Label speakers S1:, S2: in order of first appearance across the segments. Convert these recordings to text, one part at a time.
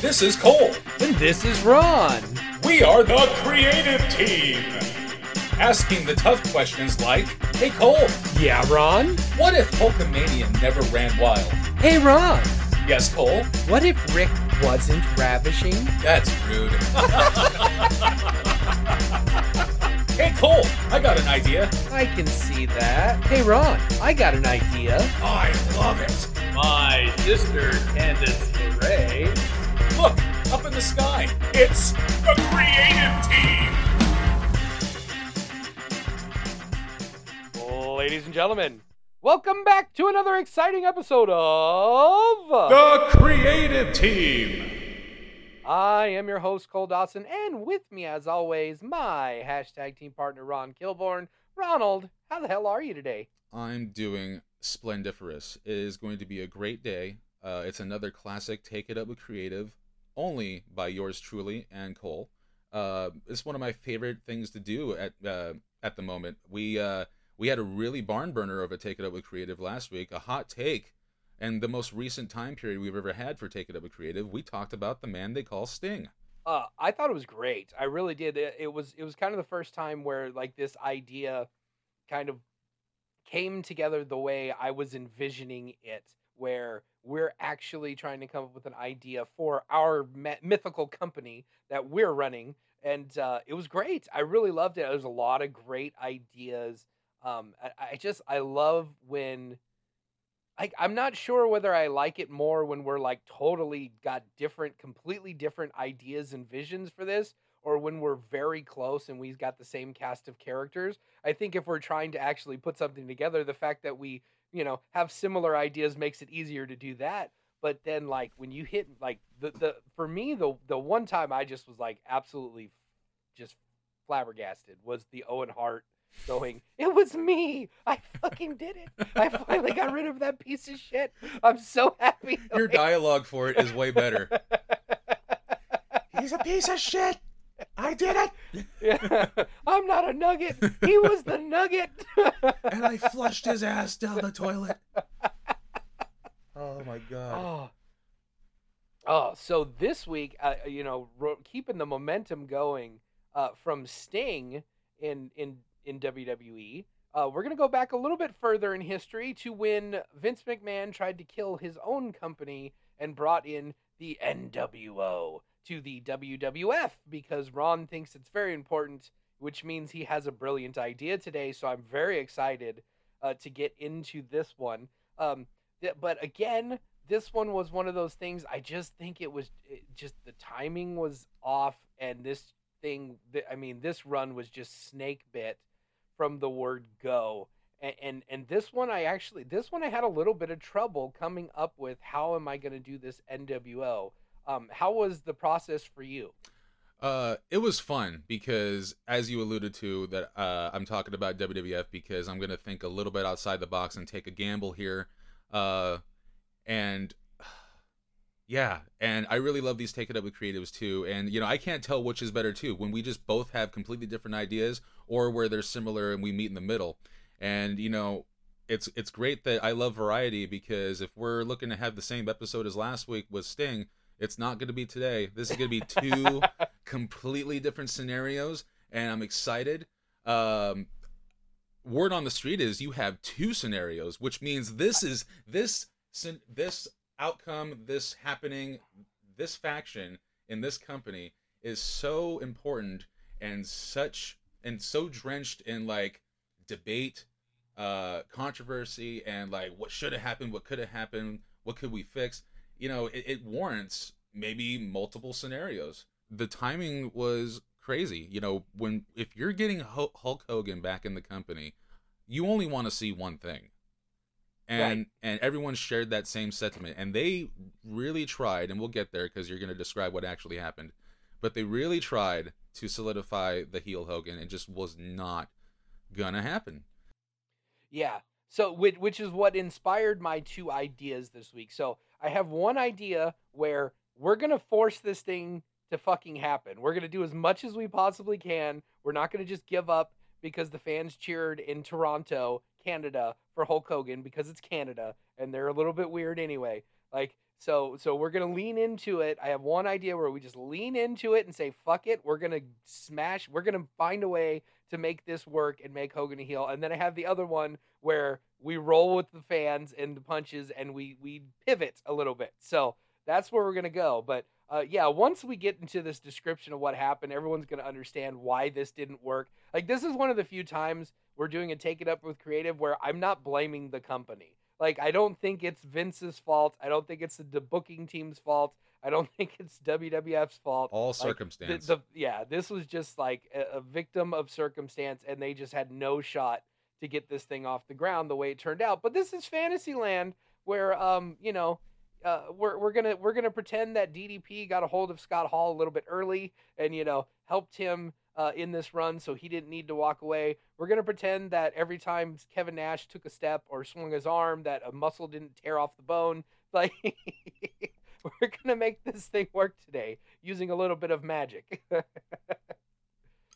S1: This is Cole.
S2: And this is Ron.
S1: We are the creative team. Asking the tough questions like, Hey Cole,
S2: Yeah, Ron?
S1: what if Hulkamania never ran wild?
S2: Hey, Ron.
S1: Yes, Cole?
S2: What if Rick wasn't ravishing?
S1: That's rude. hey Cole, I got an idea.
S2: I can see that. Hey, Ron, I got an idea.
S1: I love it.
S3: My sister, Candice LeRae.
S1: Look, up in the sky. It's the creative team.
S2: Ladies and gentlemen, welcome back to another exciting episode of.
S1: The creative team.
S2: I am your host, Cole Dawson, and with me, as always, my hashtag team partner, Ron Kilborn. Ronald, how the hell are you today?
S4: I'm doing splendiferous. It is going to be a great day. Uh, it's another classic Take It Up with Creative, only by yours truly and Cole. Uh, it's one of my favorite things to do at uh, at the moment. We uh, we had a really barn burner of a Take It Up with Creative last week, a hot take, and the most recent time period we've ever had for Take It Up with Creative. We talked about the man they call Sting.
S2: Uh, I thought it was great. I really did. It, it was it was kind of the first time where like this idea kind of came together the way I was envisioning it, where we're actually trying to come up with an idea for our mythical company that we're running, and uh, it was great. I really loved it. There's a lot of great ideas. Um, I, I just I love when I, I'm not sure whether I like it more when we're like totally got different, completely different ideas and visions for this, or when we're very close and we've got the same cast of characters. I think if we're trying to actually put something together, the fact that we, you know, have similar ideas makes it easier to do that. But then, like when you hit like the the for me the the one time I just was like absolutely just flabbergasted was the Owen Hart going, It was me. I fucking did it. I finally got rid of that piece of shit. I'm so happy.
S4: Your dialogue for it is way better.
S1: He's a piece of shit. I did it.
S2: yeah. I'm not a nugget. He was the nugget.
S4: and I flushed his ass down the toilet. Oh my god.
S2: oh. Oh, so this week, uh, you know, ro- keeping the momentum going uh, from Sting in in in WWE, uh, we're gonna go back a little bit further in history to when Vince McMahon tried to kill his own company and brought in the NWO to the WWF because Ron thinks it's very important, which means he has a brilliant idea today. So I'm very excited uh, to get into this one. Um, th- but again, this one was one of those things. I just think it was it just the timing was off, and this thing. th- I mean, this run was just snake bit from the word go. And, and and this one I actually this one I had a little bit of trouble coming up with how am I going to do this NWO. Um, how was the process for you?
S4: Uh, it was fun because, as you alluded to, that uh, I'm talking about WWF because I'm gonna think a little bit outside the box and take a gamble here. Uh, and yeah, and I really love these take it up with creatives too. And you know, I can't tell which is better too when we just both have completely different ideas, or where they're similar and we meet in the middle. And you know, it's it's great that I love variety because if we're looking to have the same episode as last week with Sting, it's not going to be today. This is going to be two completely different scenarios, and I'm excited. Um, word on the street is you have two scenarios, which means this is this this outcome, this happening, this faction in this company is so important and such and so drenched in like debate, uh, controversy, and like what should have happened, what could have happened, what could we fix. You know, it, it warrants maybe multiple scenarios. The timing was crazy. You know, when if you're getting Hulk Hogan back in the company, you only want to see one thing. And
S2: Right.
S4: and everyone shared that same sentiment and they really tried and we'll get there cuz you're going to describe what actually happened. But they really tried to solidify the heel Hogan and just was not going to happen.
S2: Yeah. So which which is what inspired my two ideas this week. So I have one idea where we're gonna force this thing to fucking happen. We're gonna do as much as we possibly can. We're not gonna just give up because the fans cheered in Toronto, Canada, for Hulk Hogan because it's Canada and they're a little bit weird anyway. Like so so we're gonna lean into it. I have one idea where we just lean into it and say fuck it. We're gonna smash. We're gonna find a way to make this work and make Hogan a heel. And then I have the other one where we roll with the fans and the punches and we we pivot a little bit. So that's where we're gonna go. But uh, yeah, once we get into this description of what happened, everyone's gonna understand why this didn't work. Like this is one of the few times we're doing a take it up with creative where I'm not blaming the company. Like I don't think it's Vince's fault. I don't think it's the booking team's fault. I don't think it's WWF's fault.
S4: All
S2: Like,
S4: circumstance.
S2: the, the yeah, this was just like a, a victim of circumstance, and they just had no shot to get this thing off the ground the way it turned out. But this is Fantasyland, where um, you know, uh, we're we're gonna we're gonna pretend that DDP got a hold of Scott Hall a little bit early, and you know, helped him. Uh, in this run, so he didn't need to walk away. We're gonna pretend that every time Kevin Nash took a step or swung his arm, that a muscle didn't tear off the bone. Like we're gonna make this thing work today using a little bit of magic.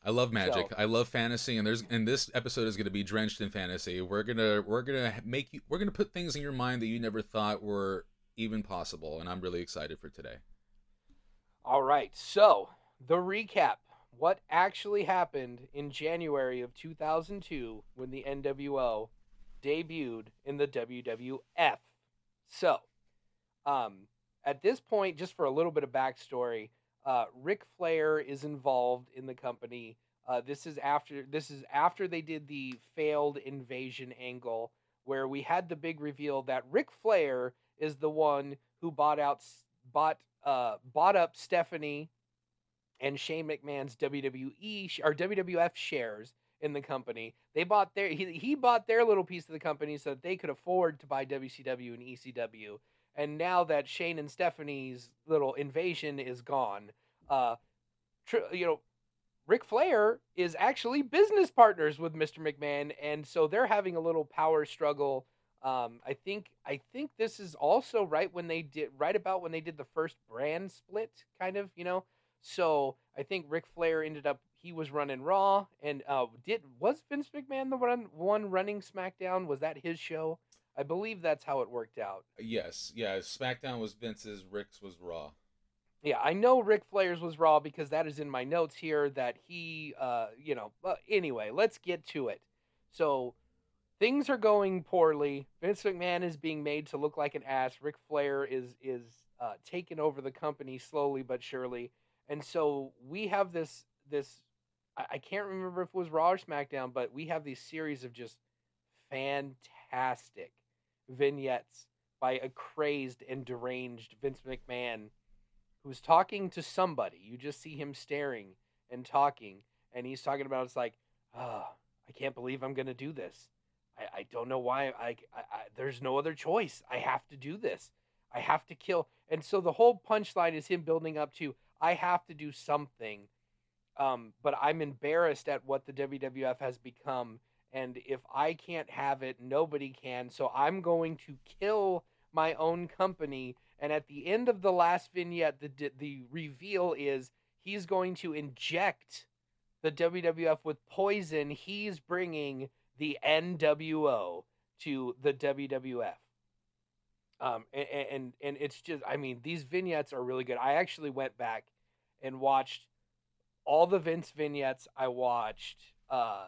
S4: I love magic.
S2: So-
S4: I love fantasy, and there's and this episode is going to be drenched in fantasy. We're gonna we're gonna make you we're gonna put things in your mind that you never thought were even possible, and I'm really excited for today.
S2: All right, so the recap. What actually happened in January of 2002 when the NWO debuted in the WWF? So, um, at this point, just for a little bit of backstory, uh, Ric Flair is involved in the company. Uh, this is after this is after they did the failed invasion angle, where we had the big reveal that Ric Flair is the one who bought out bought uh, bought up Stephanie and Shane McMahon's WWE or WWF shares in the company. They bought their he, he bought their little piece of the company so that they could afford to buy WCW and ECW. And now that Shane and Stephanie's little invasion is gone, uh, tr- you know, Ric Flair is actually business partners with Mr. McMahon, and so they're having a little power struggle. Um, I think I think this is also right when they did right about when they did the first brand split, kind of, you know. So I think Ric Flair ended up he was running Raw, and uh, did was Vince McMahon the one one running SmackDown? Was that his show? I believe that's how it worked out.
S4: Yes, yeah. SmackDown was Vince's, Ric's was Raw.
S2: Yeah, I know Ric Flair's was Raw because that is in my notes here that he, uh, you know. But anyway, let's get to it. So things are going poorly. Vince McMahon is being made to look like an ass. Ric Flair is is uh, taking over the company slowly but surely, and so we have this this. I, I can't remember if it was Raw or SmackDown, but we have these series of just fantastic vignettes by a crazed and deranged Vince McMahon who's talking to somebody. You just see him staring and talking, and he's talking about it's like, oh, I can't believe I'm gonna do this. I, I don't know why. I, I, I there's no other choice. I have to do this. I have to kill. And so the whole punchline is him building up to I have to do something. Um, but I'm embarrassed at what the WWF has become. And if I can't have it, nobody can. So I'm going to kill my own company. And at the end of the last vignette, the the reveal is he's going to inject the WWF with poison. He's bringing the NWO to the WWF. Um, and, and and it's just, I mean, these vignettes are really good. I actually went back and watched all the Vince vignettes. I watched uh,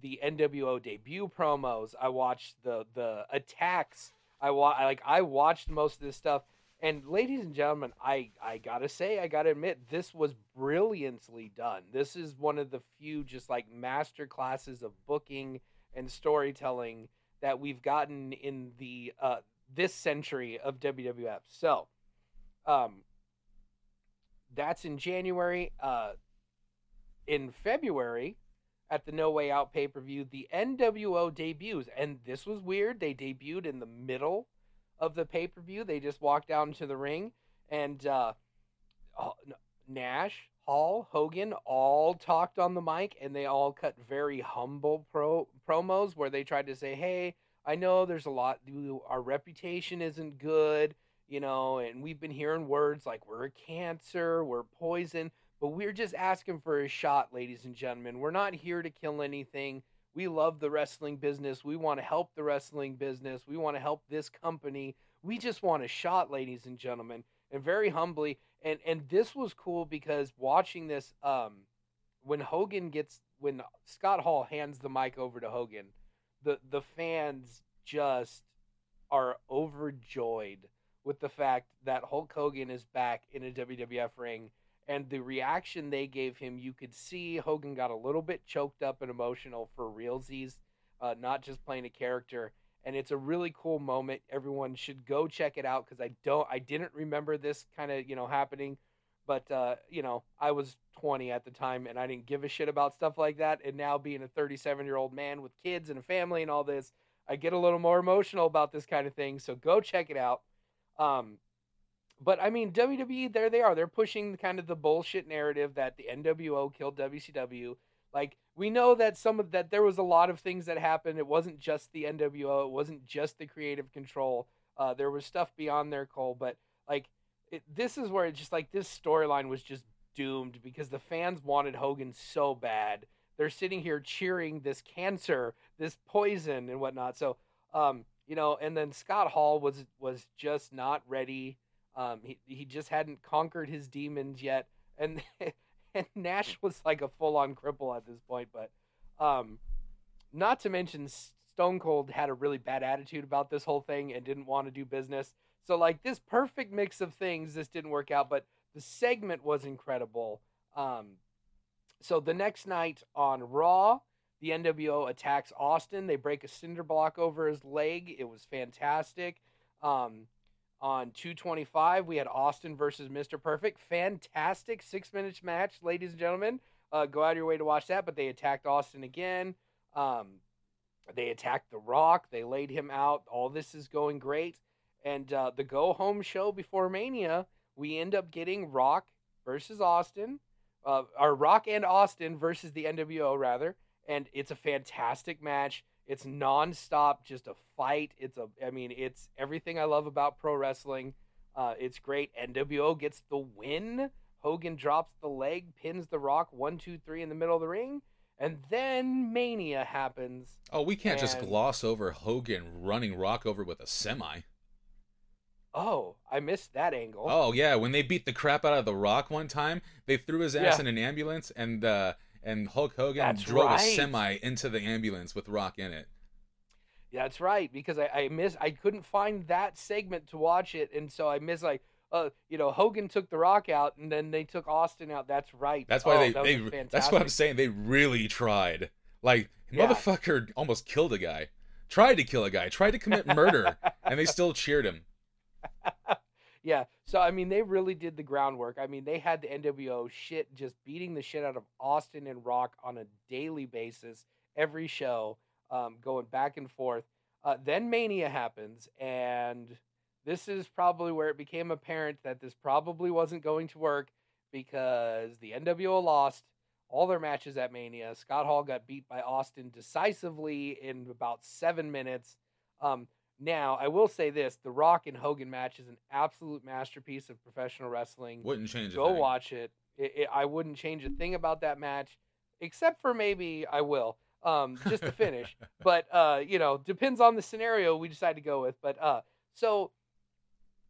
S2: the NWO debut promos. I watched the the attacks. I wa- like I watched most of this stuff. And ladies and gentlemen, I I gotta say, I gotta admit, this was brilliantly done. This is one of the few just like master classes of booking and storytelling that we've gotten in the uh, this century of WWF. So, um, that's in January. Uh, in February, at the No Way Out pay per view, the NWO debuts, and this was weird. They debuted in the middle of the pay per view. They just walked out into the ring, and uh, Nash, Hall, Hogan all talked on the mic, and they all cut very humble pro promos where they tried to say, "Hey, I know there's a lot. Our reputation isn't good." You know, and we've been hearing words like we're a cancer, we're poison, but we're just asking for a shot, ladies and gentlemen. We're not here to kill anything. We love the wrestling business. We want to help the wrestling business. We want to help this company. we just want a shot, ladies and gentlemen, and very humbly. And and this was cool because watching this, um, when Hogan gets when Scott Hall hands the mic over to Hogan, the the fans just are overjoyed with the fact that Hulk Hogan is back in a WWF ring and the reaction they gave him, you could see Hogan got a little bit choked up and emotional for realsies, uh, not just playing a character. And it's a really cool moment. Everyone should go check it out because I don't, I didn't remember this kind of you know happening, but uh, you know I was 20 at the time and I didn't give a shit about stuff like that. And now being a 37 year old man with kids and a family and all this, I get a little more emotional about this kind of thing. So go check it out. Um, but I mean, WWE, there they are. They're pushing kind of the bullshit narrative that the NWO killed WCW. Like we know that some of that there was a lot of things that happened. It wasn't just the NWO. It wasn't just the creative control. Uh, there was stuff beyond their call. But like, it, this is where it's just like this storyline was just doomed because the fans wanted Hogan so bad. They're sitting here cheering this cancer, this poison, and whatnot. So, um, you know, and then Scott Hall was was just not ready um, he he just hadn't conquered his demons yet, and and Nash was like a full on cripple at this point. But um, not to mention Stone Cold had a really bad attitude about this whole thing and didn't want to do business. So like this perfect mix of things, this didn't work out. But the segment was incredible. Um, so the next night on Raw, the NWO attacks Austin. They break a cinder block over his leg. It was fantastic. Um, on 225, we had Austin versus Mr. Perfect. Fantastic six minutes match, ladies and gentlemen. Uh, go out of your way to watch that. But they attacked Austin again. Um, they attacked The Rock. They laid him out. All this is going great. And uh, the go home show before Mania, we end up getting Rock versus Austin, uh, or Rock and Austin versus the NWO, rather. And it's a fantastic match. It's nonstop, just a fight. It's a, I mean, it's everything I love about pro wrestling. Uh, it's great. NWO gets the win. Hogan drops the leg, pins the Rock one, two, three in the middle of the ring, and then Mania happens.
S4: Oh, we can't and... just gloss over Hogan running Rock over with a semi.
S2: Oh, I missed that angle.
S4: Oh yeah, when they beat the crap out of the Rock one time, they threw his ass yeah. in an ambulance, and uh, and Hulk Hogan That's drove right. a semi into the ambulance with Rock in it.
S2: That's right, because I, I miss I couldn't find that segment to watch it, and so I missed like uh, you know, Hogan took the Rock out, and then they took Austin out. That's right.
S4: That's why oh, they, that they that's what I'm saying. They really tried. Like yeah. motherfucker almost killed a guy, tried to kill a guy, tried to commit murder, and they still cheered him.
S2: Yeah. So I mean, they really did the groundwork. I mean, they had the NWO shit just beating the shit out of Austin and Rock on a daily basis, every show, um, going back and forth. Uh, then Mania happens, and this is probably where it became apparent that this probably wasn't going to work because the NWO lost all their matches at Mania. Scott Hall got beat by Austin decisively in about seven minutes. Um, now, I will say this: the Rock and Hogan match is an absolute masterpiece of professional wrestling.
S4: Wouldn't change. It.
S2: Go watch it. It, it. I wouldn't change a thing about that match, except for maybe I will, um, just to finish. but uh, you know, depends on the scenario we decide to go with. But uh, so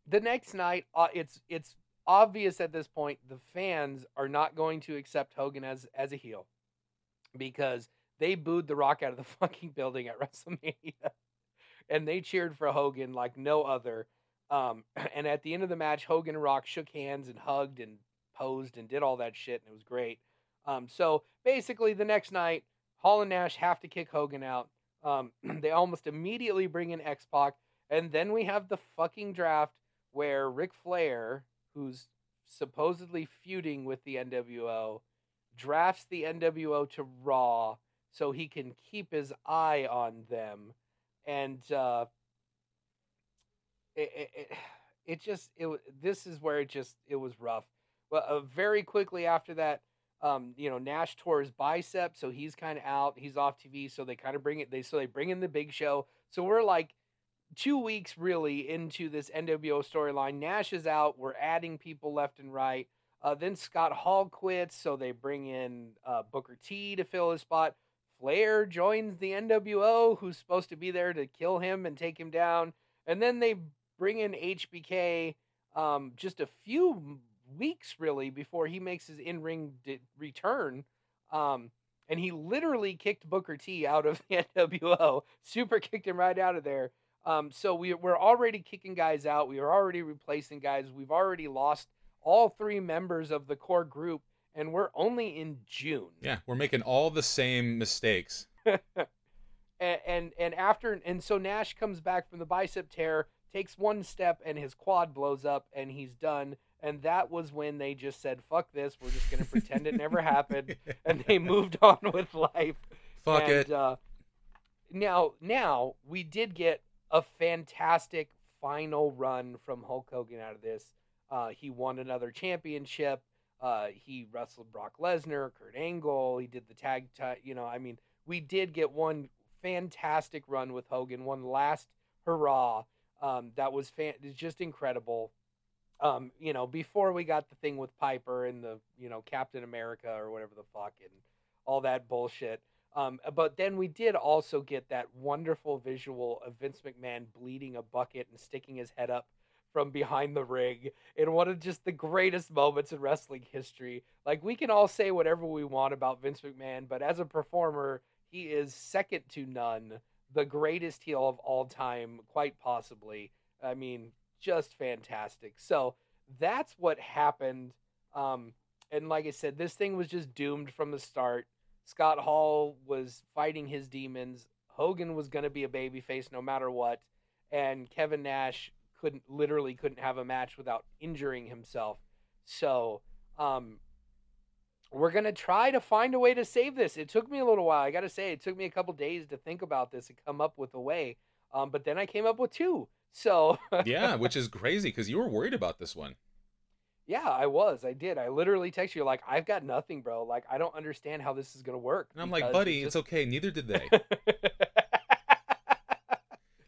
S2: the next night, uh, it's it's obvious at this point the fans are not going to accept Hogan as as a heel because they booed the Rock out of the fucking building at WrestleMania and they cheered for Hogan like no other. Um, and at the end of the match, Hogan and Rock shook hands and hugged and posed and did all that shit, and it was great. Um, so basically, the next night, Hall and Nash have to kick Hogan out. Um, they almost immediately bring in X Pac, and then we have the fucking draft where Ric Flair, who's supposedly feuding with the NWO, drafts the NWO to Raw so he can keep his eye on them and uh, it, it, it just it this is where it just it was rough. But uh, very quickly after that, um, you know, Nash tore his bicep, so he's kind of out. He's off TV, so they kind of bring it. They so they bring in the Big Show. So we're like two weeks really into this NWO storyline. Nash is out. We're adding people left and right. Uh, then Scott Hall quits, so they bring in uh, Booker T to fill his spot. Flair joins the NWO, who's supposed to be there to kill him and take him down. And then they bring in HBK um, just a few weeks really before he makes his in ring return. Um, and he literally kicked Booker T out of the NWO. Super kicked him right out of there. Um, so we, we're already kicking guys out. We are already replacing guys. We've already lost all three members of the core group, and we're only in June.
S4: Yeah, we're making all the same mistakes.
S2: and, and and after and so Nash comes back from the bicep tear, takes one step, and his quad blows up, and he's done. And that was when they just said, "Fuck this! We're just gonna pretend it never happened," and they moved on with life.
S4: Fuck
S2: and,
S4: it.
S2: Uh, now, now we did get a fantastic final run from Hulk Hogan out of this. Uh, he won another championship. Uh, he wrestled Brock Lesnar, Kurt Angle. He did the tag. T- you know, I mean, we did get one fantastic run with Hogan. One last hurrah. Um, that was fan- just incredible. Um, you know, before we got the thing with Piper and the you know Captain America or whatever the fuck and all that bullshit. Um, but then we did also get that wonderful visual of Vince McMahon bleeding a bucket and sticking his head up from behind the ring in one of just the greatest moments in wrestling history. Like we can all say whatever we want about Vince McMahon, but as a performer, he is second to none, the greatest heel of all time, quite possibly. I mean, just fantastic. So that's what happened. Um, and like I said, this thing was just doomed from the start. Scott Hall was fighting his demons. Hogan was going to be a babyface no matter what, and Kevin Nash couldn't literally couldn't have a match without injuring himself. So, um, we're gonna try to find a way to save this. It took me a little while. I got to say, it took me a couple days to think about this and come up with a way. Um, but then I came up with two. So
S4: yeah, which is crazy because you were worried about this one.
S2: Yeah, I was. I did. I literally texted you like, "I've got nothing, bro. Like, I don't understand how this is gonna work."
S4: And I'm like, buddy, it's
S2: just-
S4: okay. Neither did they.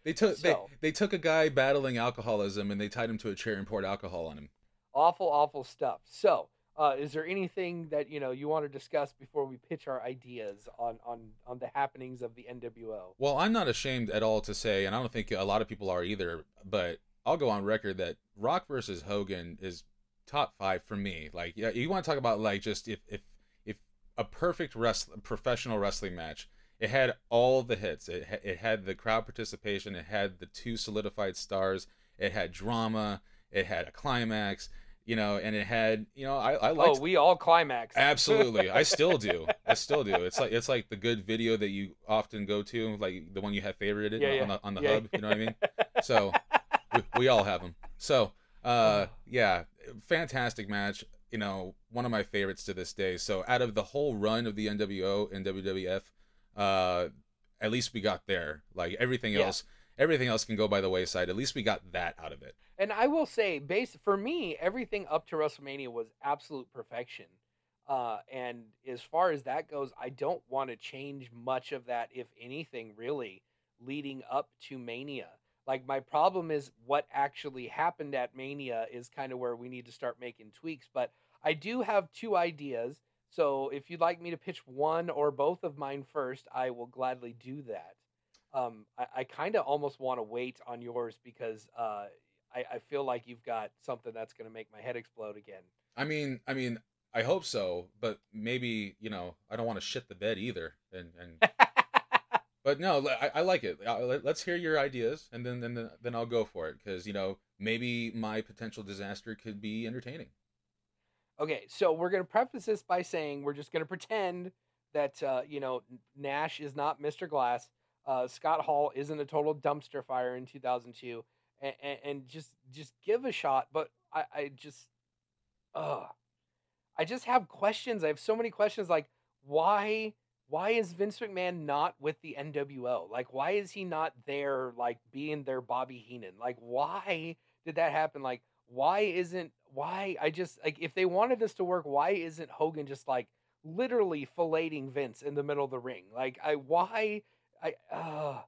S4: They took
S2: So-
S4: they, they took a guy battling alcoholism and they tied him to a chair and poured alcohol on him.
S2: awful, awful stuff. So, uh, is there anything that you know you want to discuss before we pitch our ideas on on on the happenings of the NWO?
S4: Well, I'm not ashamed at all to say, and I don't think a lot of people are either, but I'll go on record that Rock versus Hogan is top five for me. Like, yeah, you want to talk about like just if if if a perfect wrestling professional wrestling match. It had all the hits. It ha- it had the crowd participation. It had the two solidified stars. It had drama. It had a climax. You know, and it had you know I I liked
S2: Oh, we all climax.
S4: Absolutely, I still do. I still do. It's like it's like the good video that you often go to, like the one you have favorited
S2: Yeah, yeah.
S4: on the on the
S2: Yeah.
S4: hub. You know what I mean? So we, we all have them. So uh, yeah, fantastic match. You know, one of my favorites to this day. So out of the whole run of the NWO and WWF, uh, at least we got there. Like everything
S2: Yeah.
S4: else, everything else can go by the wayside. At least we got that out of it.
S2: And I will say, base for me, everything up to WrestleMania was absolute perfection. Uh, and as far as that goes, I don't want to change much of that, if anything, really, leading up to Mania. Like my problem is what actually happened at Mania is kind of where we need to start making tweaks. But I do have two ideas. So if you'd like me to pitch one or both of mine first, I will gladly do that. Um, I, I kind of almost want to wait on yours because uh, I, I feel like you've got something that's going to make my head explode again.
S4: I mean, I mean, I hope so, but maybe you know, I don't want to shit the bed either. And and but no, I, I like it. Uh, let- Let's hear your ideas, and then then then I'll go for it because you know maybe my potential disaster could be entertaining.
S2: Okay, so we're going to preface this by saying we're just going to pretend that uh, you know Nash is not Mr. Glass. Uh, Scott Hall isn't a total dumpster fire in 2002, and, and, and just just give a shot. But I, I just, uh, I just have questions. I have so many questions. Like, why why is Vince McMahon not with the NWO? Like, why is he not there? Like, being their Bobby Heenan? Like, why did that happen? Like, why isn't why? I just like if they wanted this to work, why isn't Hogan just like literally filleting Vince in the middle of the ring? Like, I why I uh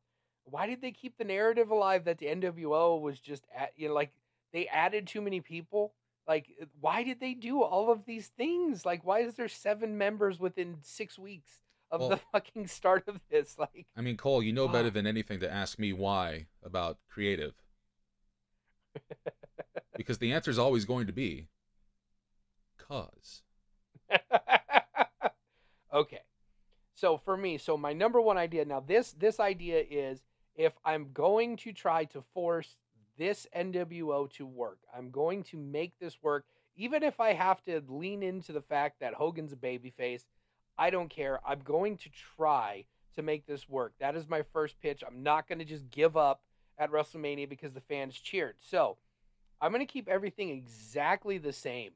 S2: why did they keep the narrative alive that the NWO was just at you know like they added too many people? Like, why did they do all of these things? Like, why is there seven members within six weeks of
S4: Well-
S2: the fucking start of this? Like,
S4: I mean, Cole, you know better than anything to ask me why about creative. because the answer is always going to be cause.
S2: okay. So for me, so my number one idea now this this idea is if I'm going to try to force this NWO to work, I'm going to make this work even if I have to lean into the fact that Hogan's a babyface. I don't care. I'm going to try to make this work. That is my first pitch. I'm not going to just give up at WrestleMania because the fans cheered. So, I'm to keep everything exactly the same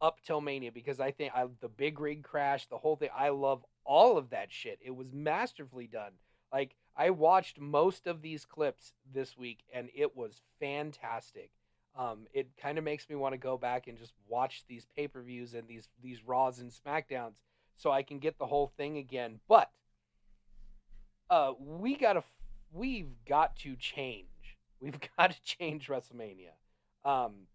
S2: up till Mania because I think I, the big rig crash, the whole thing, I love all of that shit. It was masterfully done. Like I watched most of these clips this week and it was fantastic. Um, it kind of makes me want to go back and just watch these pay-per-views and these these Raws and Smackdowns so I can get the whole thing again. But uh, we gotta we've got to change. We've got to change WrestleMania. Um,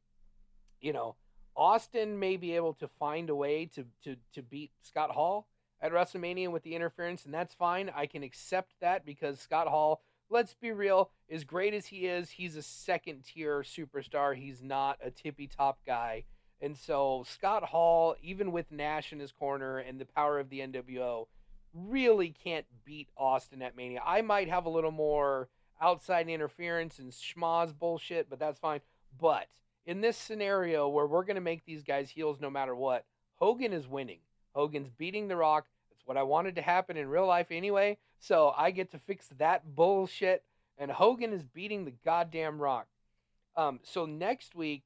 S2: you know, Austin may be able to find a way to to to beat Scott Hall at WrestleMania with the interference, and that's fine. I can accept that because Scott Hall, let's be real, as great as he is, he's a second tier superstar. He's not a tippy top guy. And so Scott Hall, even with Nash in his corner and the power of the NWO, really can't beat Austin at Mania. I might have a little more outside interference and schmoz bullshit, but that's fine. But in this scenario where we're going to make these guys heels no matter what, Hogan is winning. Hogan's beating The Rock. It's what I wanted to happen in real life anyway. So I get to fix that bullshit. And Hogan is beating the goddamn Rock. Um, so next week,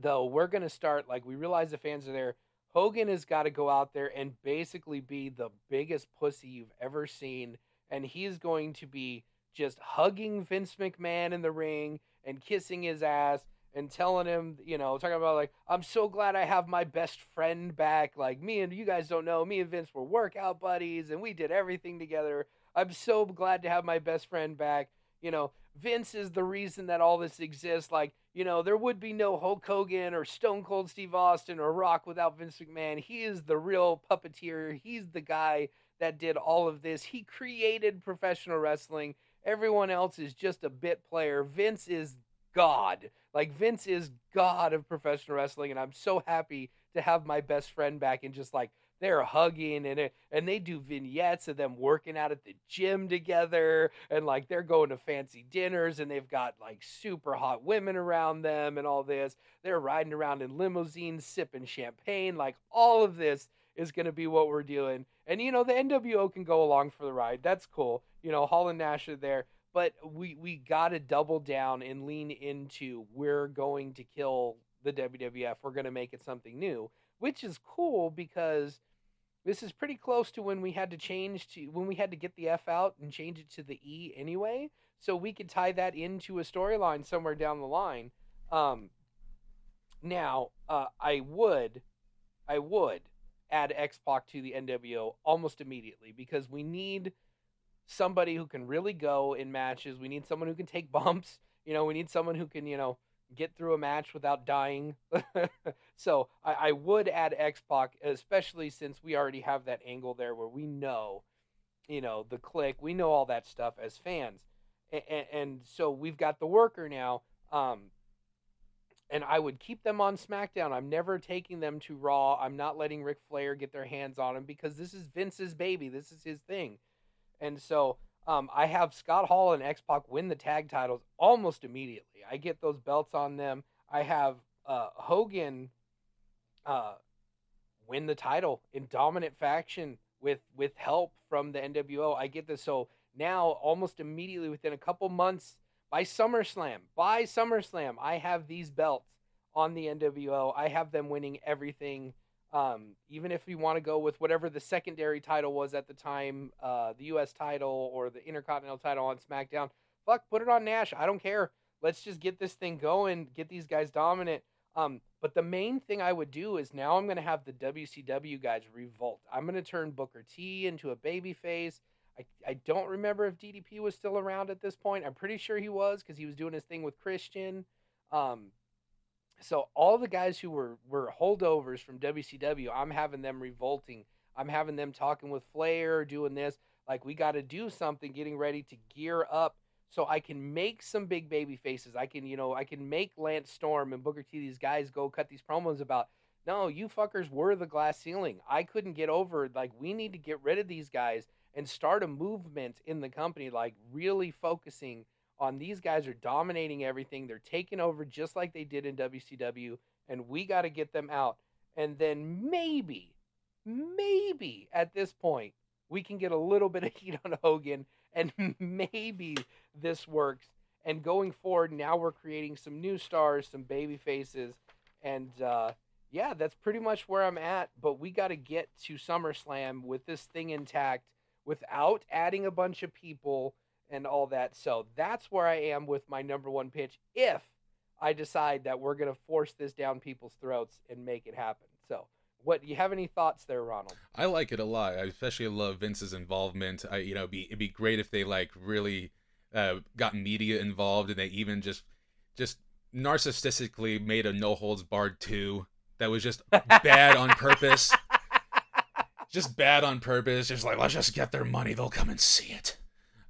S2: though, we're going to start, like, we realize the fans are there. Hogan has got to go out there and basically be the biggest pussy you've ever seen. And he's going to be just hugging Vince McMahon in the ring and kissing his ass and telling him, you know, talking about like, I'm so glad I have my best friend back. Like me and you guys don't know, me and Vince were workout buddies and we did everything together. I'm so glad to have my best friend back. You know, Vince is the reason that all this exists. Like, you know, there would be no Hulk Hogan or Stone Cold Steve Austin or Rock without Vince McMahon. He is the real puppeteer. He's the guy that did all of this. He created professional wrestling. Everyone else is just a bit player. Vince is God. Like Vince is God of professional wrestling, and I'm so happy to have my best friend back and just like they're hugging and and they do vignettes of them working out at the gym together and like they're going to fancy dinners and they've got like super hot women around them and all this. They're riding around in limousines sipping champagne. Like all of this is going to be what we're doing. And you know the NWO can go along for the ride. That's cool. You know Hall and Nash are there but we we got to double down and lean into we're going to kill the WWF. We're going to make it something new, which is cool because this is pretty close to when we had to change to when we had to get the F out and change it to the E anyway. So we could tie that into a storyline somewhere down the line. Um, now, uh, I would, I would add X Pac to the NWO almost immediately because we need somebody who can really go in matches. We need someone who can take bumps. You know, we need someone who can, you know, get through a match without dying. so I, I would add X Pac, especially since we already have that angle there where we know, you know, the Kliq. We know all that stuff as fans. And, and so we've got the worker now. Um, and I would keep them on SmackDown. I'm never taking them to Raw. I'm not letting Ric Flair get their hands on him because this is Vince's baby. This is his thing. And so um, I have Scott Hall and X Pac win the tag titles almost immediately. I get those belts on them. I have uh, Hogan uh, win the title in dominant faction with with help from the NWO. I get this so now almost immediately within a couple months by SummerSlam, by SummerSlam, I have these belts on the NWO. I have them winning everything um, even if you want to go with whatever the secondary title was at the time, uh, the U.S. title or the Intercontinental title on SmackDown, fuck, put it on Nash. I don't care. Let's just get this thing going, get these guys dominant. Um, but the main thing I would do is now I'm going to have the WCW guys revolt. I'm going to turn Booker T into a babyface. I, I don't remember if DDP was still around at this point. I'm pretty sure he was because he was doing his thing with Christian. Um, so all the guys who were were holdovers from WCW, I'm having them revolting. I'm having them talking with Flair, doing this. Like we got to do something, getting ready to gear up so I can make some big baby faces. I can, you know, I can make Lance Storm and Booker T these guys go cut these promos about no, you fuckers were the glass ceiling. I couldn't get over like we need to get rid of these guys and start a movement in the company like really focusing on these guys are dominating everything. They're taking over just like they did in WCW and we got to get them out. And then maybe maybe at this point we can get a little bit of heat on Hogan and maybe this works. And going forward, now we're creating some new stars, some baby faces, and uh, yeah, that's pretty much where I'm at. But we got to get to SummerSlam with this thing intact without adding a bunch of people and all that. So that's where I am with my number one pitch if I decide that we're going to force this down people's throats and make it happen. So, what do you have any thoughts there, Ronald?
S4: I like it a lot. I especially love Vince's involvement. I, you know, it'd be, it'd be great if they like really uh, got media involved and they even just, just narcissistically made a no holds barred two that was just bad on purpose. just bad on purpose. Just like let's just get their money. They'll come and see it.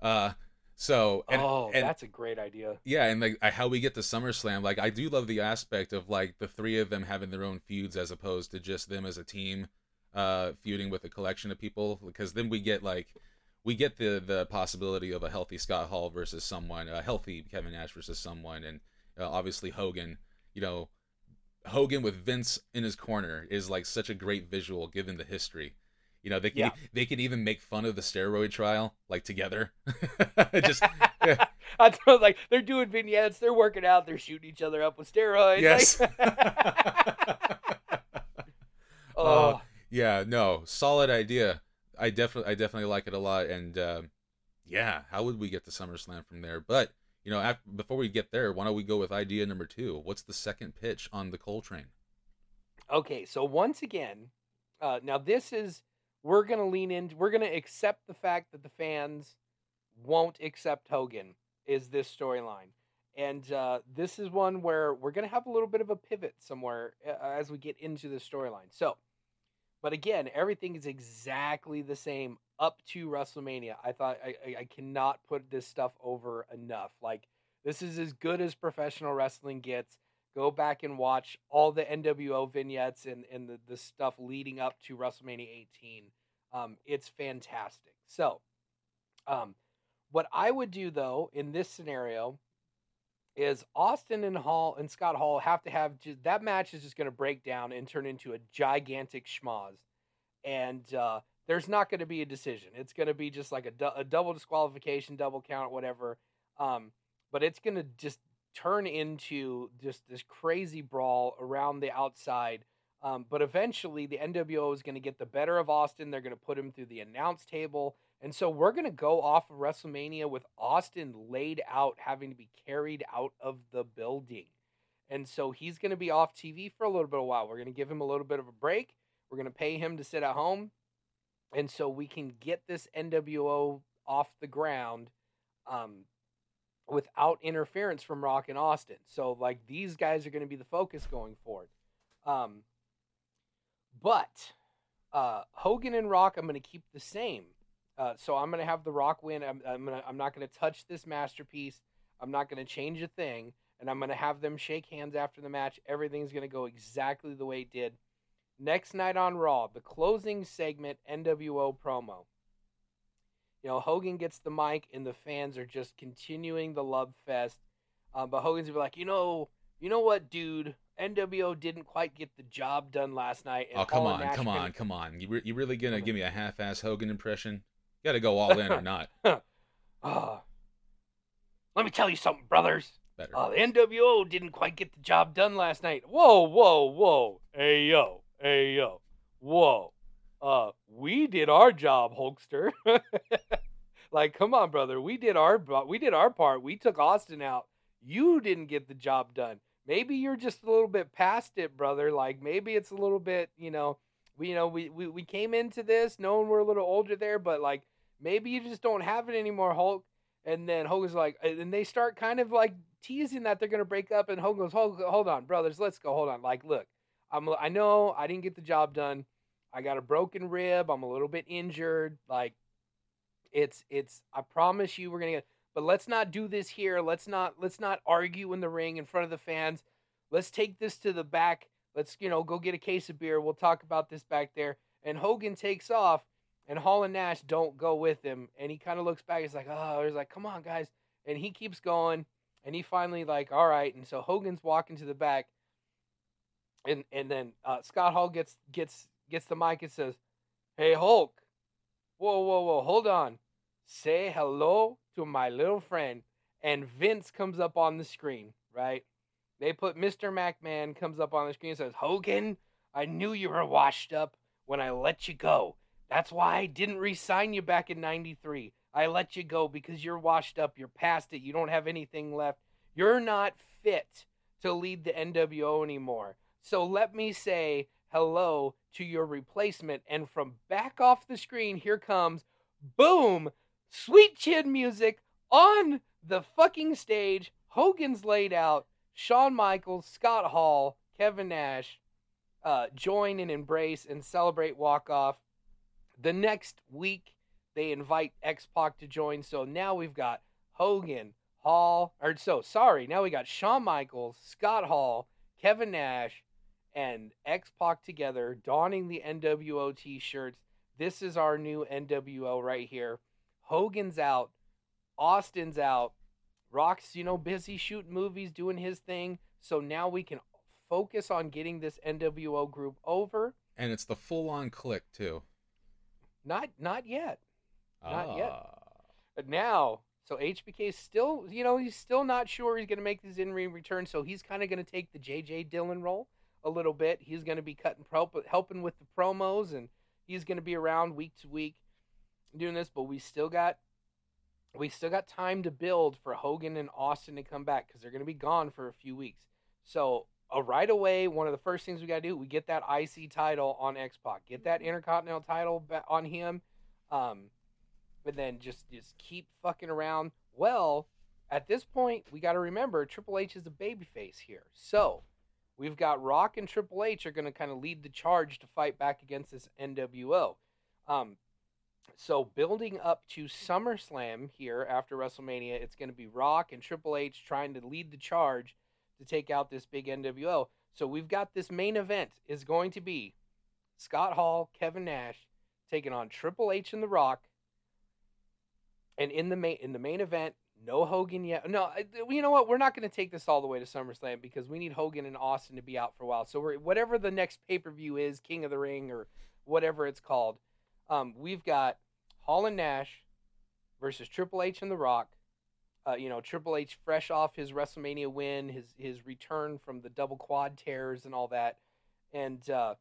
S4: Uh, so and,
S2: oh,
S4: and,
S2: that's a great idea.
S4: Yeah, and like how we get to SummerSlam, like I do love the aspect of like the three of them having their own feuds as opposed to just them as a team uh feuding with a collection of people because then we get like we get the the possibility of a healthy Scott Hall versus someone, a healthy Kevin Nash versus someone and uh, obviously Hogan, you know, Hogan with Vince in his corner is like such a great visual given the history. You know, they can
S2: Yeah.
S4: they can even make fun of the steroid trial like together. Just yeah.
S2: I thought like they're doing vignettes, they're working out, they're shooting each other up with steroids.
S4: Yes.
S2: like- oh,
S4: Uh, yeah, no, solid idea. I definitely I definitely like it a lot and um yeah, how would we get to SummerSlam from there? But, you know, after, before we get there, why don't we go with idea number 2? What's the second pitch on the Coltrane?
S2: okay. So once again, uh, now this is we're gonna lean in. We're gonna accept the fact that the fans won't accept Hogan. Is this storyline? And uh, this is one where we're gonna have a little bit of a pivot somewhere uh, as we get into the storyline. So, but again, everything is exactly the same up to WrestleMania. I thought I, I cannot put this stuff over enough. Like this is as good as professional wrestling gets. Go back and watch all the NWO vignettes and, and the, the stuff leading up to WrestleMania 18. Um, it's fantastic. So, um, what I would do though in this scenario is Austin and Hall and Scott Hall have to have just, that match is just going to break down and turn into a gigantic schmoz, and uh, there's not going to be a decision. It's going to be just like a, a double disqualification, double count, whatever. Um, but it's going to just turn into just this crazy brawl around the outside. Um, but eventually, the NWO is going to get the better of Austin. They're going to put him through the announce table. And so we're going to go off of WrestleMania with Austin laid out, having to be carried out of the building. And so he's going to be off TV for a little bit of a while. We're going to give him a little bit of a break. We're going to pay him to sit at home. And so we can get this NWO off the ground um, without interference from Rock and Austin. So, like, these guys are going to be the focus going forward. Um, but uh, Hogan and Rock, I'm going to keep the same. Uh, so I'm going to have the Rock win. I'm, I'm, gonna, I'm not going to touch this masterpiece. I'm not going to change a thing. And I'm going to have them shake hands after the match. Everything's going to go exactly the way it did. Next night on Raw, the closing segment NWO promo. You know, Hogan gets the mic, and the fans are just continuing the love fest. Um, but Hogan's gonna be like, you know, you know what, dude? NWO didn't quite get the job done last night. and
S4: Oh, come on, come on, come on. You, re- you really gonna give me a half-ass Hogan impression? You gotta go all in or not.
S2: Ah. let me tell you something, brothers.
S4: Better.
S2: Uh, the NWO didn't quite get the job done last night. Whoa, whoa, whoa. Hey, yo. Hey, yo. Whoa. Uh, we did our job, Hulkster. like, come on, brother. We did our we did our part. We took Austin out. You didn't get the job done. Maybe you're just a little bit past it, brother. Like maybe it's a little bit, you know, we you know, we, we, we came into this knowing we're a little older there, but like maybe you just don't have it anymore, Hulk. And then Hogan's like, and they start kind of like teasing that they're gonna break up, and Hogan goes, hold, hold on, brothers, let's go, hold on. Like, look, I'm, I know I didn't get the job done. I got a broken rib. I'm a little bit injured. Like, it's, it's. I promise you, we're gonna get. but let's not do this here. Let's not let's not argue in the ring in front of the fans. Let's take this to the back. Let's, you know, go get a case of beer. We'll talk about this back there. And Hogan takes off and Hall and Nash don't go with him. And he kind of looks back. He's like, oh, he's like, come on, guys. And he keeps going. And he finally like, all right. And so Hogan's walking to the back. And and then uh, Scott Hall gets gets gets the mic and says, Hey Hulk, whoa, whoa, whoa, hold on. Say hello to my little friend. And Vince comes up on the screen, right? They put Mr. McMahon comes up on the screen and says, Hogan, I knew you were washed up when I let you go. That's why I didn't re sign you back in 93. I let you go because you're washed up. You're past it. You don't have anything left. You're not fit to lead the NWO anymore. So let me say hello to your replacement. And from back off the screen, here comes boom, sweet chin music on the fucking stage. Hogan's laid out. Shawn Michaels, Scott Hall, Kevin Nash uh, join and embrace and celebrate walk off. The next week, they invite X Pac to join. So now we've got Hogan, Hall, or so sorry, now we got Shawn Michaels, Scott Hall, Kevin Nash, and X Pac together, donning the NWO t shirts. This is our new NWO right here. Hogan's out, Austin's out, Rock's, you know, busy shooting movies, doing his thing. So now we can focus on getting this NWO group over.
S4: And it's the full on Kliq too.
S2: Not not yet. Not
S4: ah.
S2: yet. But now, so HBK is still, you know, he's still not sure he's going to make this in ring return. So he's kind of going to take the JJ Dillon role a little bit. He's going to be cutting pro, helping with the promos, and he's going to be around week to week doing this. But we still got we still got time to build for Hogan and Austin to come back because they're going to be gone for a few weeks. So uh, right away, one of the first things we got to do, we get that IC title on X Pac, get that Intercontinental title on him, um, and then just just keep fucking around. Well, at this point, we got to remember Triple H is a babyface here, so we've got Rock and Triple H are going to kind of lead the charge to fight back against this NWO. Um, so building up to SummerSlam here after WrestleMania, it's going to be Rock and Triple H trying to lead the charge to take out this big NWO. So we've got this main event is going to be Scott Hall, Kevin Nash taking on Triple H and The Rock. And in the main in the main event, no Hogan yet. No, you know what? We're not going to take this all the way to SummerSlam because we need Hogan and Austin to be out for a while. So we're whatever the next pay per view is, King of the Ring or whatever it's called. Um, we've got Hall and Nash versus Triple H and The Rock. Uh, you know, Triple H fresh off his WrestleMania win, his his return from the double quad tears and all that, and uh,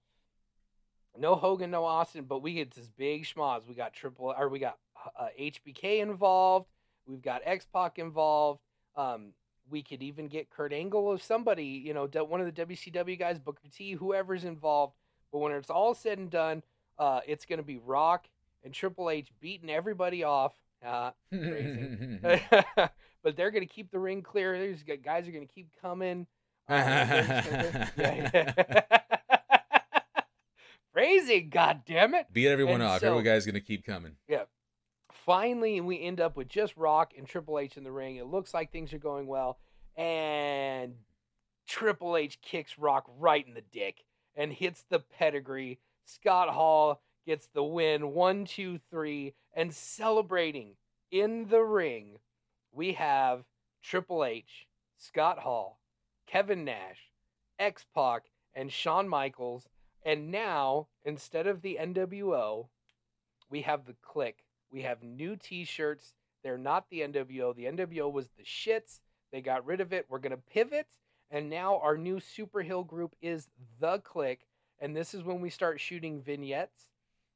S2: no Hogan, no Austin, but we get this big schmoz. We got Triple, or we got uh, HBK involved. We've got X Pac involved. Um, we could even get Kurt Angle or somebody, you know, one of the WCW guys, Booker T, whoever's involved. But when it's all said and done, uh, it's going to be Rock and Triple H beating everybody off. Uh, crazy. but they're going to keep the ring clear. These guys are going to keep coming. Uh, crazy, god damn it.
S4: Beat everyone
S2: And
S4: off.
S2: so-
S4: Every guy's gonna keep coming.
S2: Finally, we end up with just Rock and Triple H in the ring. It looks like things are going well. And Triple H kicks Rock right in the dick and hits the pedigree. Scott Hall gets the win one, two, three. And celebrating in the ring, we have Triple H, Scott Hall, Kevin Nash, X Pac, and Shawn Michaels. And now, instead of the NWO, we have the Kliq. We have new T-shirts. They're not the NWO. The NWO was the shits. They got rid of it. We're gonna pivot, and now our new super heel group is the Kliq. And this is when we start shooting vignettes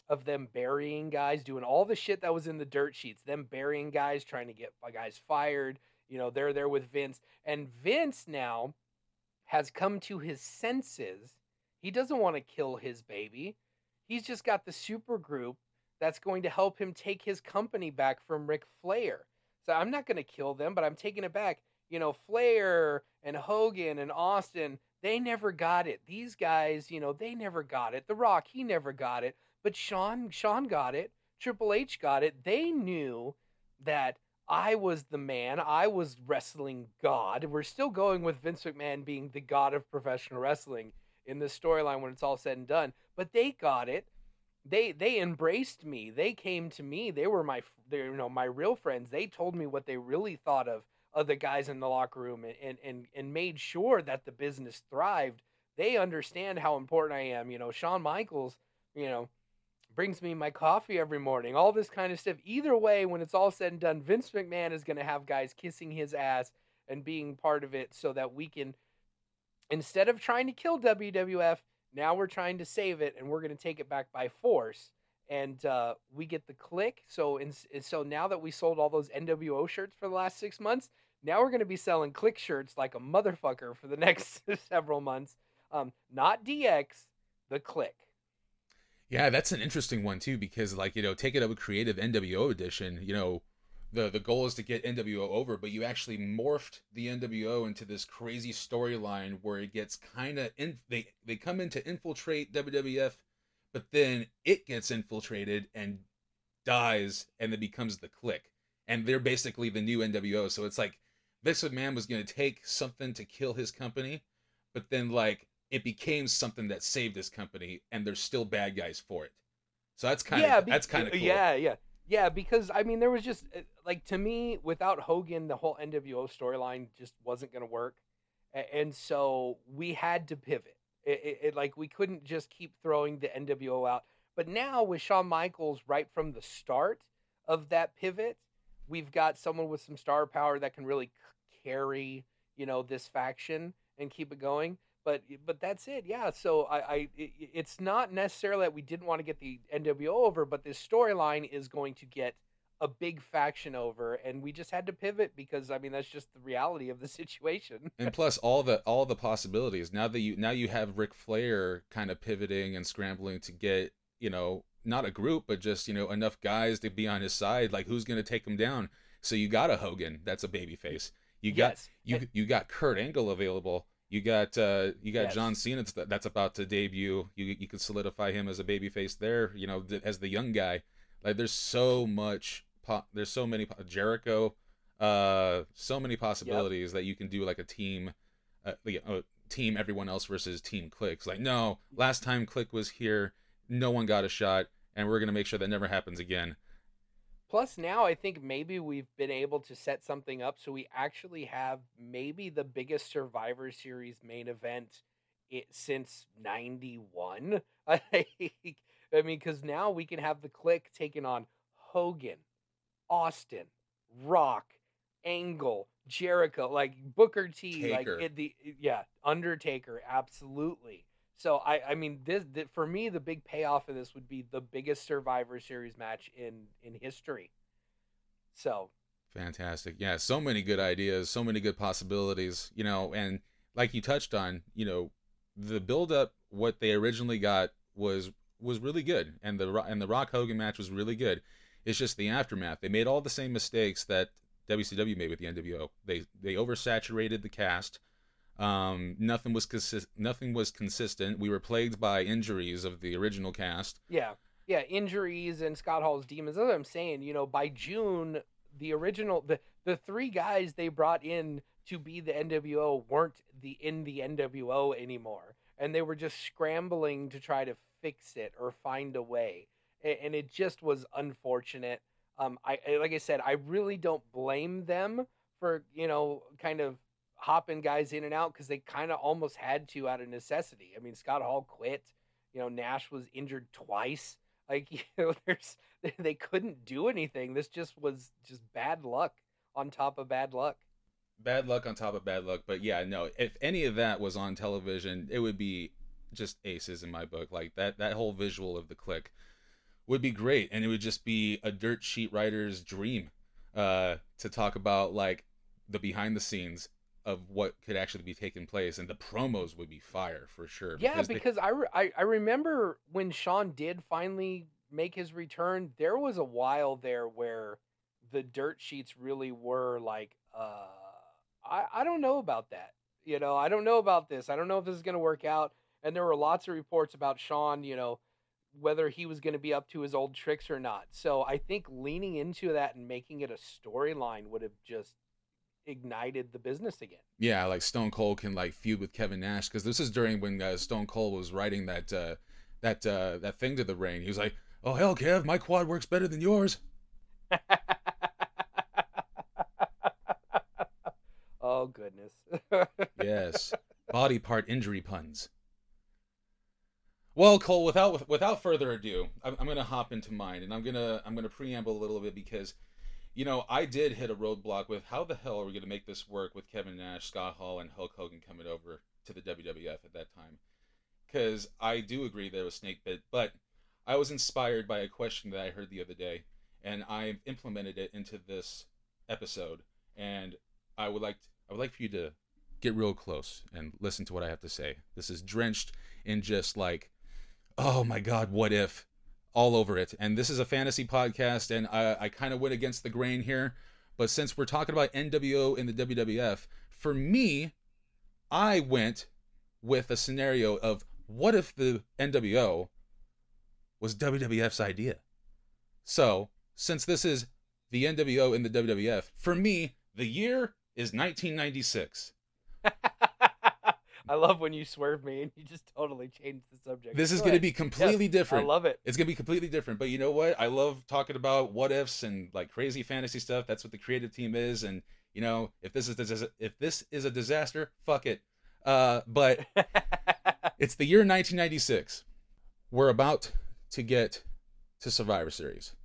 S2: of them burying guys, doing all the shit that was in the dirt sheets. Them burying guys, trying to get guys fired. You know, they're there with Vince, and Vince now has come to his senses. He doesn't want to kill his baby. He's just got the super group that's going to help him take his company back from Ric Flair. So I'm not going to kill them, but I'm taking it back. You know, Flair and Hogan and Austin, they never got it. These guys, you know, they never got it. The Rock, he never got it. But Shawn, Shawn got it. Triple H got it. They knew that I was the man. I was wrestling God. We're still going with Vince McMahon being the god of professional wrestling in this storyline when it's all said and done. But they got it. They they embraced me. They came to me. They were my they you know my real friends. They told me what they really thought of of the guys in the locker room and and and, and made sure that the business thrived. They understand how important I am. You know, Shawn Michaels, you know, brings me my coffee every morning, all this kind of stuff. Either way, when it's all said and done, Vince McMahon is going to have guys kissing his ass and being part of it so that we can, instead of trying to kill WWF, now we're trying to save it and we're going to take it back by force. And uh, we get the Kliq. So, in, so now that we sold all those NWO shirts for the last six months, now we're going to be selling Kliq shirts like a motherfucker for the next several months. Um, not DX, the Kliq.
S4: Yeah, that's an interesting one too because like you know, take it up a creative NWO edition. You know, the the goal is to get NWO over, but you actually morphed the NWO into this crazy storyline where it gets kind of in. They they come in to infiltrate WWF, but then it gets infiltrated and dies, and it becomes the Kliq, and they're basically the new NWO. So it's like Vince McMahon was going to take something to kill his company, but then like it became something that saved his company, and there's still bad guys for it. So that's kind of that's kind of cool.
S2: yeah, yeah, yeah. Because I mean, there was just uh, like to me, without Hogan, the whole NWO storyline just wasn't going to work, and so we had to pivot. It, it, it, like we couldn't just keep throwing the NWO out. But now with Shawn Michaels, right from the start of that pivot, we've got someone with some star power that can really carry, you know, this faction and keep it going but but that's it yeah so i i it, it's not necessarily that we didn't want to get the nwo over but this storyline is going to get a big faction over and we just had to pivot because i mean that's just the reality of the situation
S4: and plus all the all the possibilities now that you now you have Ric Flair kind of pivoting and scrambling to get you know not a group but just you know enough guys to be on his side like who's going to take him down so you got a Hogan that's a baby face you got yes. you you got Kurt Angle available you got uh, you got yes. John Cena that's about to debut. You you could solidify him as a babyface there. You know, as the young guy. Like there's so much. Po- there's so many Jericho. Uh, so many possibilities yep. that you can do like a team, uh, uh, team everyone else versus team Kliqs. Like no, last time Kliq was here, no one got a shot, and we're gonna make sure that never happens again.
S2: Plus, now I think maybe we've been able to set something up so we actually have maybe the biggest Survivor Series main event it, since 91. I mean, because now we can have the Kliq taking on Hogan, Austin, Rock, Angle, Jericho, like Booker T, Taker. like it, the yeah, Undertaker, absolutely. So I, I mean, this, this for me, the big payoff of this would be the biggest Survivor Series match in in history. So
S4: fantastic, yeah, so many good ideas, so many good possibilities, you know, and like you touched on, you know, the build up, what they originally got was was really good, and the and the Rock Hogan match was really good. It's just the aftermath. They made all the same mistakes that WCW made with the NWO. They they oversaturated the cast um, nothing was consi- nothing was consistent. We were plagued by injuries of the original cast.
S2: Yeah, yeah, injuries and Scott Hall's demons. That's what I'm saying. You know, by June, the original the the three guys they brought in to be the NWO weren't the in the NWO anymore, and they were just scrambling to try to fix it or find a way, and, and it just was unfortunate. Um, I like I said, I really don't blame them for you know kind of hopping guys in and out because they kind of almost had to out of necessity. I mean, Scott Hall quit. You know, Nash was injured twice. Like, you know, there's they couldn't do anything. This just was just bad luck on top of bad luck.
S4: Bad luck on top of bad luck. But yeah, no, if any of that was on television, it would be just aces in my book. Like that that whole visual of the Kliq would be great and it would just be a dirt sheet writer's dream uh to talk about like the behind the scenes of what could actually be taking place, and the promos would be fire for sure.
S2: Yeah, because, because they... I, re- I I remember when Shawn did finally make his return. There was a while there where the dirt sheets really were like, uh, I I don't know about that. You know, I don't know about this. I don't know if this is going to work out. And there were lots of reports about Shawn. you know, whether he was going to be up to his old tricks or not. So I think leaning into that and making it a storyline would have just ignited the business again.
S4: Yeah, like Stone Cold can like feud with Kevin Nash because this is during when uh, Stone Cold was writing that uh, that uh, that thing to the ring. He was like, "Oh hell, Kev, my quad works better than yours."
S2: oh goodness.
S4: yes, body part injury puns. Well, Cole, without without further ado, I'm, I'm gonna hop into mine, and I'm gonna I'm gonna preamble a little bit because, you know, I did hit a roadblock with how the hell are we gonna make this work with Kevin Nash, Scott Hall, and Hulk Hogan coming over to the WWF at that time, because I do agree that it was snake bit, but I was inspired by a question that I heard the other day, and I implemented it into this episode, and I would like to, I would like for you to get real close and listen to what I have to say. This is drenched in just like oh my god, what if? All over it. And this is a fantasy podcast, and I, I kind of went against the grain here. But since we're talking about NWO in the WWF, for me, I went with a scenario of what if the NWO was WWF's idea? So, since this is the NWO in the WWF, for me, the year is 1996.
S2: I love when you swerve me and you just totally change the subject.
S4: This is going to be completely
S2: yes,
S4: different.
S2: I love it.
S4: It's going to be completely different. But you know what? I love talking about what ifs and like crazy fantasy stuff. That's what the creative team is. And you know, if this is if this is a disaster, fuck it. Uh, but it's the year 1996. We're about to get to Survivor Series.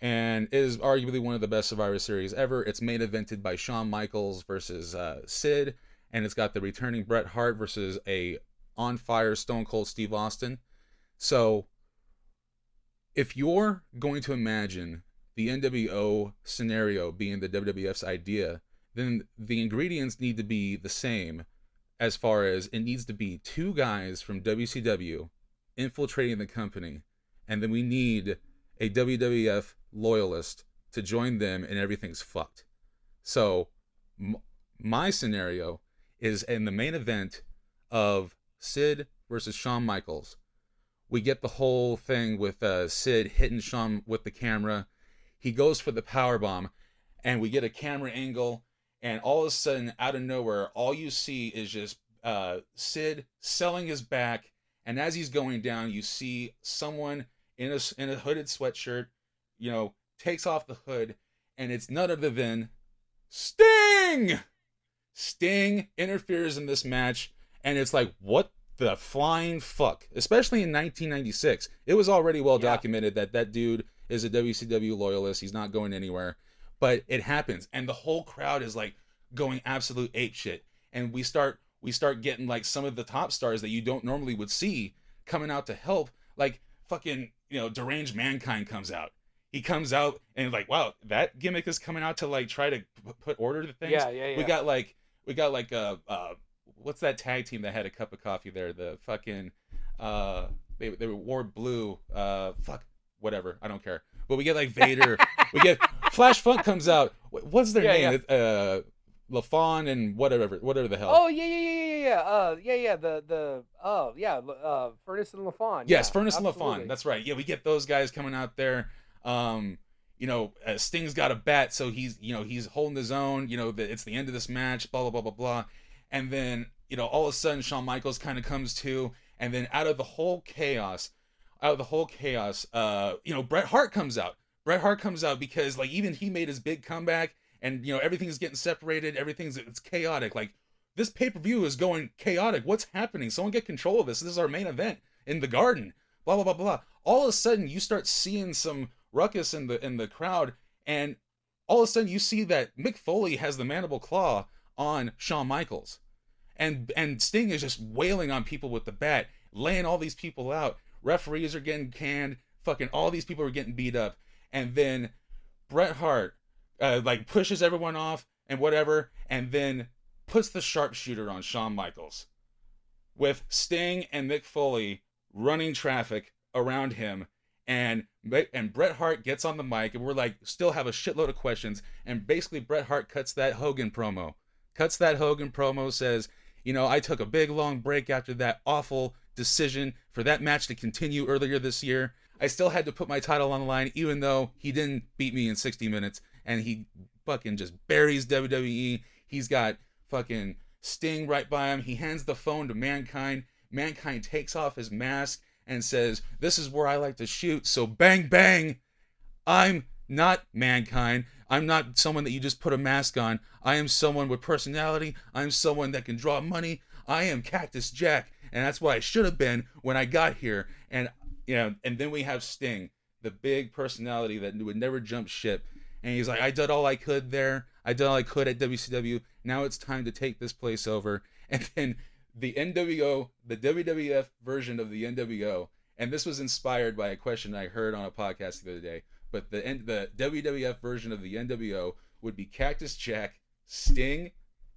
S4: And it is arguably one of the best Survivor Series ever. It's main evented by Shawn Michaels versus uh, Sid and it's got the returning Bret Hart versus a on fire Stone Cold Steve Austin. So if you're going to imagine the NWO scenario being the WWF's idea, then the ingredients need to be the same as far as it needs to be two guys from WCW infiltrating the company, and then we need a WWF loyalist to join them, and everything's fucked. So, m- my scenario is in the main event of Sid versus Shawn Michaels. We get the whole thing with uh, Sid hitting Shawn with the camera. He goes for the power bomb, and we get a camera angle. And all of a sudden, out of nowhere, all you see is just uh, Sid selling his back. And as he's going down, you see someone in a in a hooded sweatshirt, you know, takes off the hood, and it's none other than Sting. Sting interferes in this match, and it's like, what the flying fuck? Especially in 1996, it was already well yeah. documented that that dude is a WCW loyalist. He's not going anywhere, but it happens, and the whole crowd is like going absolute ape shit, and we start we start getting like some of the top stars that you don't normally would see coming out to help, like fucking you know deranged mankind comes out he comes out and like wow that gimmick is coming out to like try to put order to things
S2: yeah yeah, yeah.
S4: we got like we got like a uh, what's that tag team that had a cup of coffee there? The fucking uh, they they wore blue. Uh, fuck, whatever. I don't care. But we get like Vader. we get Flash Funk comes out. What's their yeah, name? Yeah. Uh, LaFon and whatever, whatever the hell.
S2: Oh yeah, yeah, yeah, yeah, yeah. Uh, yeah, yeah. The the oh yeah, uh, Furnas and LaFon.
S4: Yes,
S2: yeah,
S4: Furnas absolutely. and LaFon. That's right. Yeah, we get those guys coming out there. Um, you know, uh, Sting's got a bat, so he's, you know, he's holding his own. You know, that it's the end of this match, blah blah blah blah blah, and then you know, all of a sudden Shawn Michaels kind of comes to, and then out of the whole chaos, out of the whole chaos, uh, you know, Bret Hart comes out. Bret Hart comes out because like even he made his big comeback, and you know everything's getting separated, everything's it's chaotic. Like this pay per view is going chaotic. What's happening? Someone get control of this. This is our main event in the Garden. Blah blah blah blah. All of a sudden, you start seeing some ruckus in the in the crowd, and all of a sudden you see that Mick Foley has the mandible claw on Shawn Michaels, and and Sting is just wailing on people with the bat, laying all these people out. Referees are getting canned. Fucking all these people are getting beat up, and then Bret Hart uh, like pushes everyone off and whatever, and then puts the sharpshooter on Shawn Michaels, with Sting and Mick Foley running traffic around him and and Bret Hart gets on the mic, and we're like, still have a shitload of questions, and basically Bret Hart cuts that Hogan promo, cuts that Hogan promo, says, you know, I took a big long break after that awful decision for that match to continue earlier this year. I still had to put my title on the line, even though he didn't beat me in 60 minutes, and he fucking just buries WWE. He's got fucking Sting right by him. He hands the phone to Mankind. Mankind takes off his mask and says, This is where I like to shoot. So bang, bang. I'm not Mankind. I'm not someone that you just put a mask on. I am someone with personality. I'm someone that can draw money. I am Cactus Jack. And that's what I should have been when I got here. And you know, and then we have Sting, the big personality that would never jump ship. And he's like, I did all I could there. I did all I could at WCW. Now it's time to take this place over. And then the NWO, the WWF version of the NWO, and this was inspired by a question I heard on a podcast the other day. But the the WWF version of the NWO would be Cactus Jack, Sting,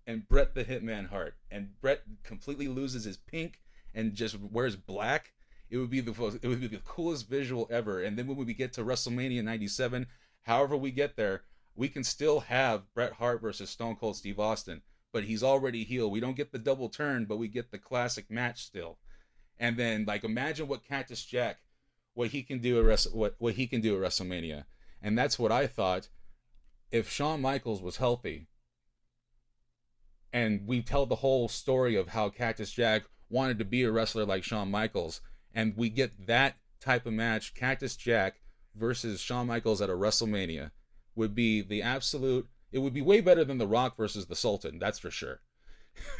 S4: and Bret the Hitman Hart. And Bret completely loses his pink and just wears black. It would be the it would be the coolest visual ever. And then when we get to WrestleMania '97, however we get there, we can still have Bret Hart versus Stone Cold Steve Austin but he's already healed. We don't get the double turn, but we get the classic match still. And then like imagine what Cactus Jack, what he can do at Wrestle, what what he can do at WrestleMania, and that's what I thought. If Shawn Michaels was healthy, and we tell the whole story of how Cactus Jack wanted to be a wrestler like Shawn Michaels, and we get that type of match, Cactus Jack versus Shawn Michaels at a WrestleMania, would be the absolute it would be way better than The Rock versus the Sultan, that's for sure.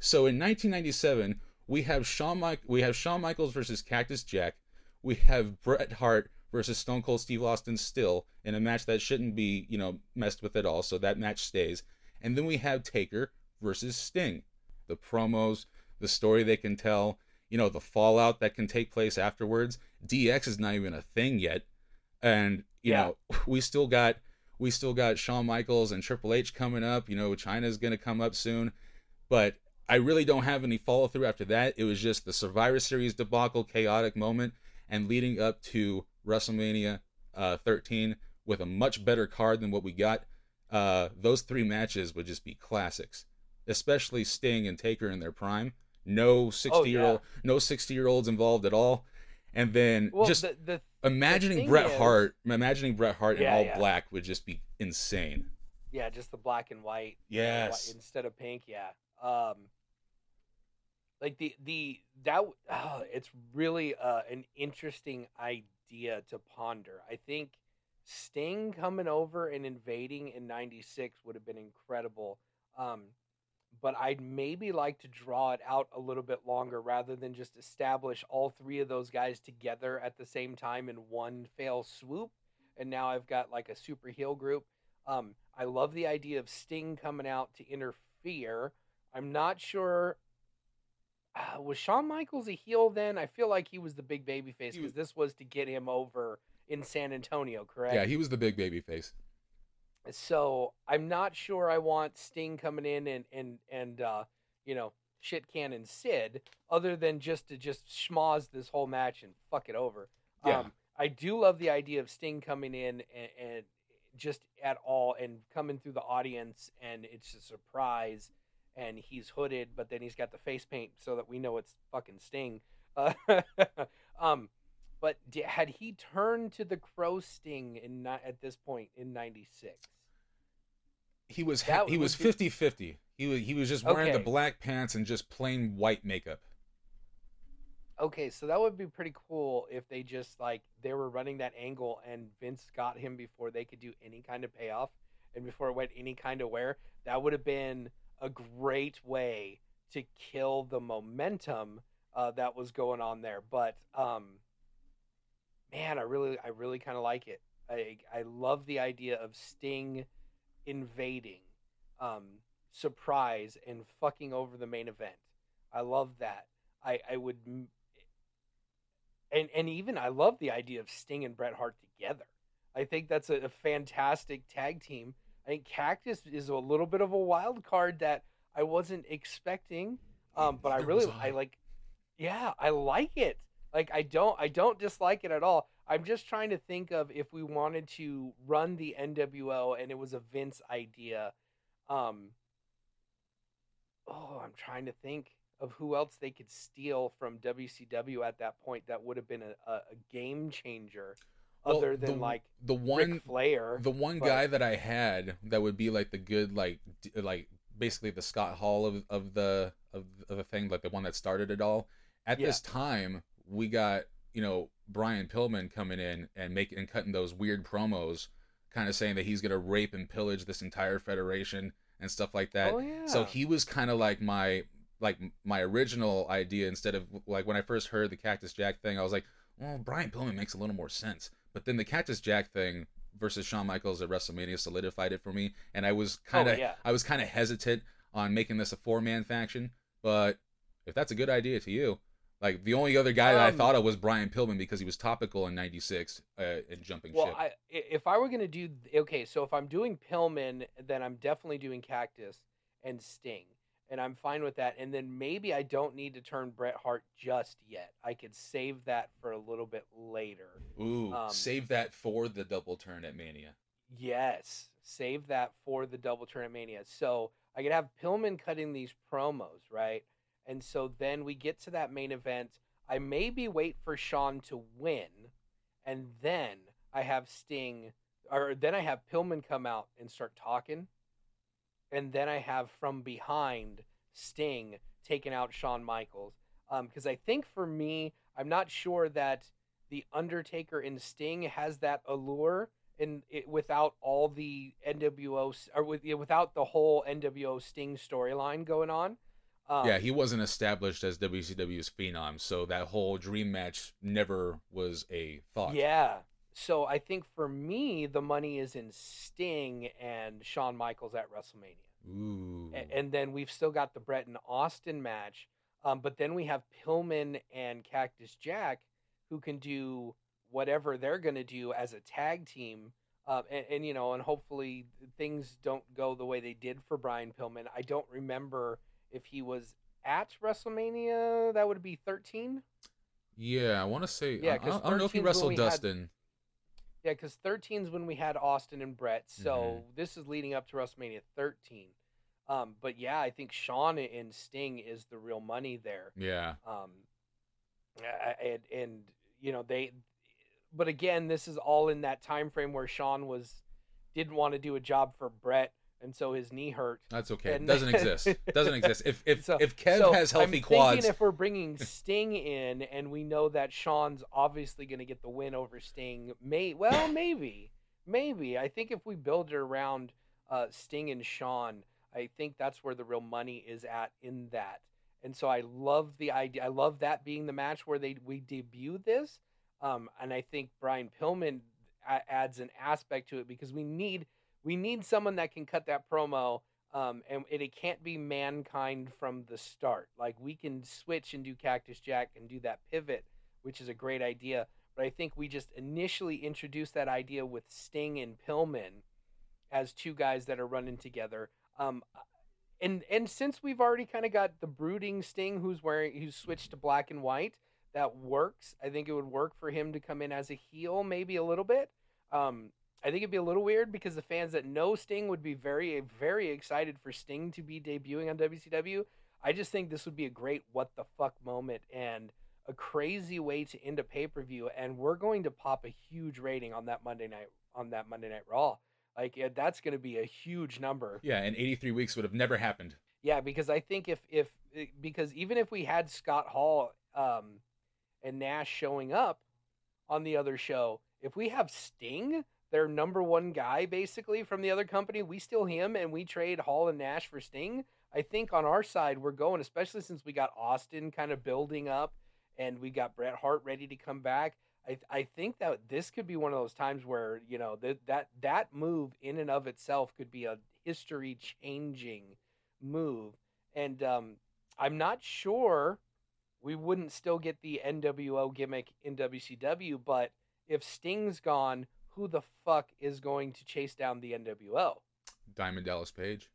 S4: so in 1997, we have Shawn we have Shawn Michaels versus Cactus Jack. We have Bret Hart versus Stone Cold Steve Austin still in a match that shouldn't be, you know, messed with at all. So that match stays. And then we have Taker versus Sting. The promos, the story they can tell, you know, the fallout that can take place afterwards. DX is not even a thing yet. And you yeah. know, we still got we still got Shawn Michaels and Triple H coming up. You know, Chyna's going to come up soon, but I really don't have any follow through after that. It was just the Survivor Series debacle, chaotic moment, and leading up to WrestleMania uh, 13 with a much better card than what we got. Uh, those three matches would just be classics, especially Sting and Taker in their prime. No 60 oh, year old, no 60 year olds involved at all. And then well, just the, the imagining Bret is, Hart, imagining Bret Hart yeah, in all yeah. black would just be insane.
S2: Yeah, just the black and white.
S4: Yes.
S2: instead of pink, yeah. Um, like the the that oh, it's really uh, an interesting idea to ponder. I think Sting coming over and invading in '96 would have been incredible. Um, but I'd maybe like to draw it out a little bit longer rather than just establish all three of those guys together at the same time in one fail swoop. And now I've got like a super heel group. Um, I love the idea of Sting coming out to interfere. I'm not sure. Uh, was Shawn Michaels a heel then? I feel like he was the big baby face because this was to get him over in San Antonio, correct?
S4: Yeah, he was the big baby face.
S2: So I'm not sure I want Sting coming in and and and uh, you know shit cannon Sid, other than just to just schmoz this whole match and fuck it over. Yeah. Um, I do love the idea of Sting coming in and, and just at all and coming through the audience and it's a surprise and he's hooded, but then he's got the face paint so that we know it's fucking Sting. Uh, um, but had he turned to the Crow Sting in at this point in '96?
S4: He was he was 50 50. He was, he was just wearing okay. the black pants and just plain white makeup.
S2: Okay, so that would be pretty cool if they just like they were running that angle and Vince got him before they could do any kind of payoff and before it went any kind of wear. That would have been a great way to kill the momentum uh, that was going on there. But um, man, I really, I really kind of like it. I, I love the idea of Sting invading, um, surprise, and fucking over the main event. I love that. I, I would, and and even I love the idea of Sting and Bret Hart together. I think that's a, a fantastic tag team. I think Cactus is a little bit of a wild card that I wasn't expecting, um, but I really I like. Yeah, I like it. Like I don't I don't dislike it at all. I'm just trying to think of if we wanted to run the NWO and it was a Vince idea. Um Oh, I'm trying to think. of who else they could steal from WCW at that point that would have been a, a, game changer,
S4: Well,
S2: other than
S4: the,
S2: like
S4: the one
S2: Ric Flair.
S4: the one
S2: but-
S4: guy that I had that would be like the good like d- like basically the Scott Hall of, of the of, of the thing like the one that started it all. At
S2: Yeah.
S4: this time, we got you know Brian Pillman coming in and making and cutting those weird promos, kind of saying that he's gonna rape and pillage this entire federation and stuff like that.
S2: oh yeah.
S4: So he was kind of like my like my original idea instead of like when I first heard the Cactus Jack thing, I was like, well, Brian Pillman makes a little more sense. But then the Cactus Jack thing versus Shawn Michaels at WrestleMania solidified it for me, and I was kind of
S2: Oh, yeah.
S4: I was kind of hesitant on making this a four man faction. But if that's a good idea to you, like the only other guy that I
S2: Um,
S4: thought of was Brian Pillman because he was topical in '96 uh, in jumping
S2: Well,
S4: ship.
S2: I, i- if I were gonna do okay, so if I'm doing Pillman, then I'm definitely doing Cactus and Sting, and I'm fine with that. And then maybe I don't need to turn Bret Hart just yet. I could save that for a little bit later.
S4: Ooh,
S2: um,
S4: save that for the double turn at Mania.
S2: Yes, save that for the double turn at Mania. So I could have Pillman cutting these promos, right? And so then we get to that main event. I maybe wait for Shawn to win, and then I have Sting, or then I have Pillman come out and start talking, and then I have from behind Sting taking out Shawn Michaels. Um, because I think for me, I'm not sure that the Undertaker and Sting has that allure and it, without all the NWO or with, without the whole NWO Sting storyline going on. Um,
S4: yeah, he wasn't established as WCW's phenom, so that whole dream match never was a thought.
S2: Yeah. So I think for me, the money is in Sting and Shawn Michaels at WrestleMania.
S4: Ooh.
S2: A- and then we've still got the Bret and Austin match. Um, but then we have Pillman and Cactus Jack, who can do whatever they're going to do as a tag team. Um, and, and you know, and hopefully things don't go the way they did for Brian Pillman. I don't remember if he was at WrestleMania. That would be thirteen.
S4: yeah, I want to say.
S2: Yeah,
S4: I, I don't know if he
S2: 13's
S4: wrestled
S2: we had-
S4: Dustin.
S2: Yeah, because 13 is when we had Austin and Bret. So
S4: Mm-hmm.
S2: this is leading up to WrestleMania 13. Um, but yeah, I think Shawn and Sting is the real money there.
S4: Yeah.
S2: Um, and, and you know they, but again, this is all in that time frame where Shawn was didn't want to do a job for Bret, and so his knee hurt.
S4: That's okay. It doesn't exist. Doesn't exist. If if
S2: So-
S4: if Kev
S2: so
S4: has healthy
S2: I'm
S4: quads,
S2: thinking if we're bringing Sting in, and we know that Shawn's obviously going to get the win over Sting, may well maybe, maybe. I think if we build it around uh, Sting and Shawn, I think that's where the real money is at in that. And so I love the idea. I love that being the match where they we debut this. Um, and I think Brian Pillman adds an aspect to it because we need we need someone that can cut that promo um, and it, it can't be mankind from the start. Like we can switch and do Cactus Jack and do that pivot, which is a great idea. But I think we just initially introduced that idea with Sting and Pillman as two guys that are running together. Um, and and since we've already kind of got the brooding Sting, who's wearing who's switched to black and white, that works. I think it would work for him to come in as a heel, maybe a little bit. Um, I think it'd be a little weird because the fans that know Sting would be very, very excited for Sting to be debuting on WCW. I just think this would be a great what the fuck moment and a crazy way to end a pay per view. And we're going to pop a huge rating on that Monday night on that Monday Night Raw. Like yeah, that's going to be a huge number.
S4: yeah, and 83 weeks would have never happened.
S2: Yeah, because I think if if eh, because even if we had Scott Hall um, and Nash showing up on the other show, if we have Sting, their number one guy basically from the other company, we steal him and we trade Hall and Nash for Sting. I think on our side we're going, especially since we got Austin kind of building up and we got Bret Hart ready to come back. I, I think that this could be one of those times where you know that that that move in and of itself could be a history changing move. And um, I'm not sure we wouldn't still get the NWO gimmick in WCW, but if Sting's gone, who the fuck is going to chase down the NWO?
S4: Diamond Dallas Page.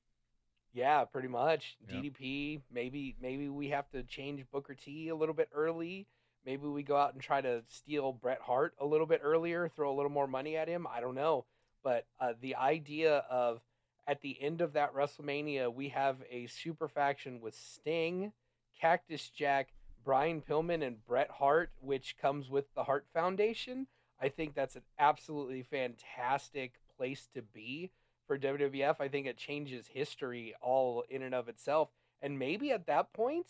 S2: Yeah, pretty much.
S4: Yeah.
S2: DDP. Maybe maybe we have to change Booker T a little bit early. Maybe we go out and try to steal Bret Hart a little bit earlier, throw a little more money at him. I don't know, but uh, the idea of at the end of that WrestleMania, we have a super faction with Sting, Cactus Jack, Brian Pillman, and Bret Hart, which comes with the Hart Foundation, I think that's an absolutely fantastic place to be for WWF. I think it changes history all in and of itself. And maybe at that point,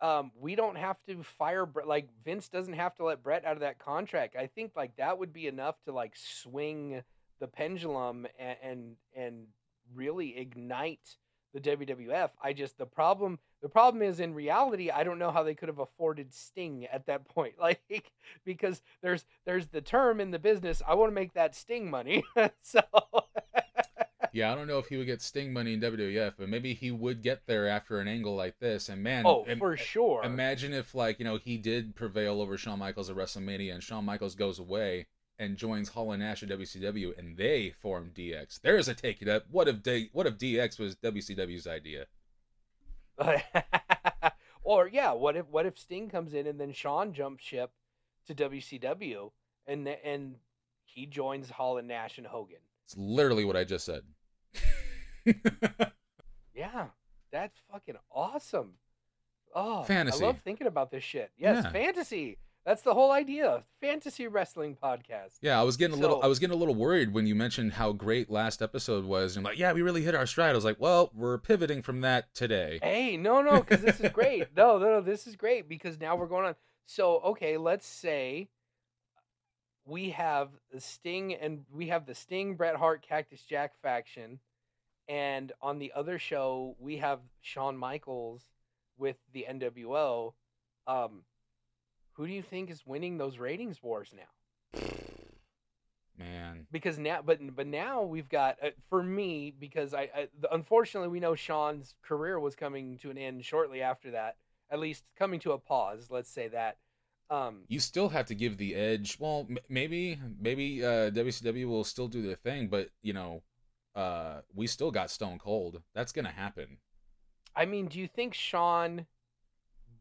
S2: um, we don't have to fire. Like Vince doesn't have to let Bret out of that contract. I think like that would be enough to like swing the pendulum and and, and really ignite the WWF. I just the problem the problem is in reality I don't know how they could have afforded Sting at that point. Like because there's there's the term in the business I want to make that Sting money. so
S4: yeah, I don't know if he would get Sting money in WWF, but maybe he would get there after an angle like this. And man,
S2: oh
S4: im-
S2: for sure.
S4: Imagine if like you know he did prevail over Shawn Michaels at WrestleMania, and Shawn Michaels goes away and joins Hall and Nash at WCW, and they form DX. There's a take it up. What if D- what if DX was WCW's idea?
S2: or yeah, what if what if Sting comes in and then Shawn jumps ship to WCW and and he joins Hall and Nash and Hogan.
S4: It's literally what I just said.
S2: yeah, that's fucking awesome. Oh,
S4: Fantasy.
S2: I love thinking about this shit. Yes,
S4: Yeah.
S2: fantasy. That's the whole idea. Fantasy wrestling podcast.
S4: Yeah, I was getting a little I was getting a little worried when you mentioned how great last episode was. And I'm like, yeah, we really hit our stride. I was like, well, we're pivoting from that today.
S2: Hey, no, no, because this is great. no, no, no, this is great because now we're going on. So, okay, let's say we have the Sting and we have the Sting, Bret Hart, Cactus Jack faction, and on the other show we have Shawn Michaels with the NWO. Um, who do you think is winning those ratings wars now?
S4: Man.
S2: because now but but now we've got uh, for me because I, I the, unfortunately we know Shawn's career was coming to an end shortly after that at least coming to a pause let's say that um
S4: You still have to give the edge. Well, m- maybe maybe uh, WCW will still do their thing, but you know, uh, we still got Stone Cold. That's gonna happen.
S2: I mean do you think Shawn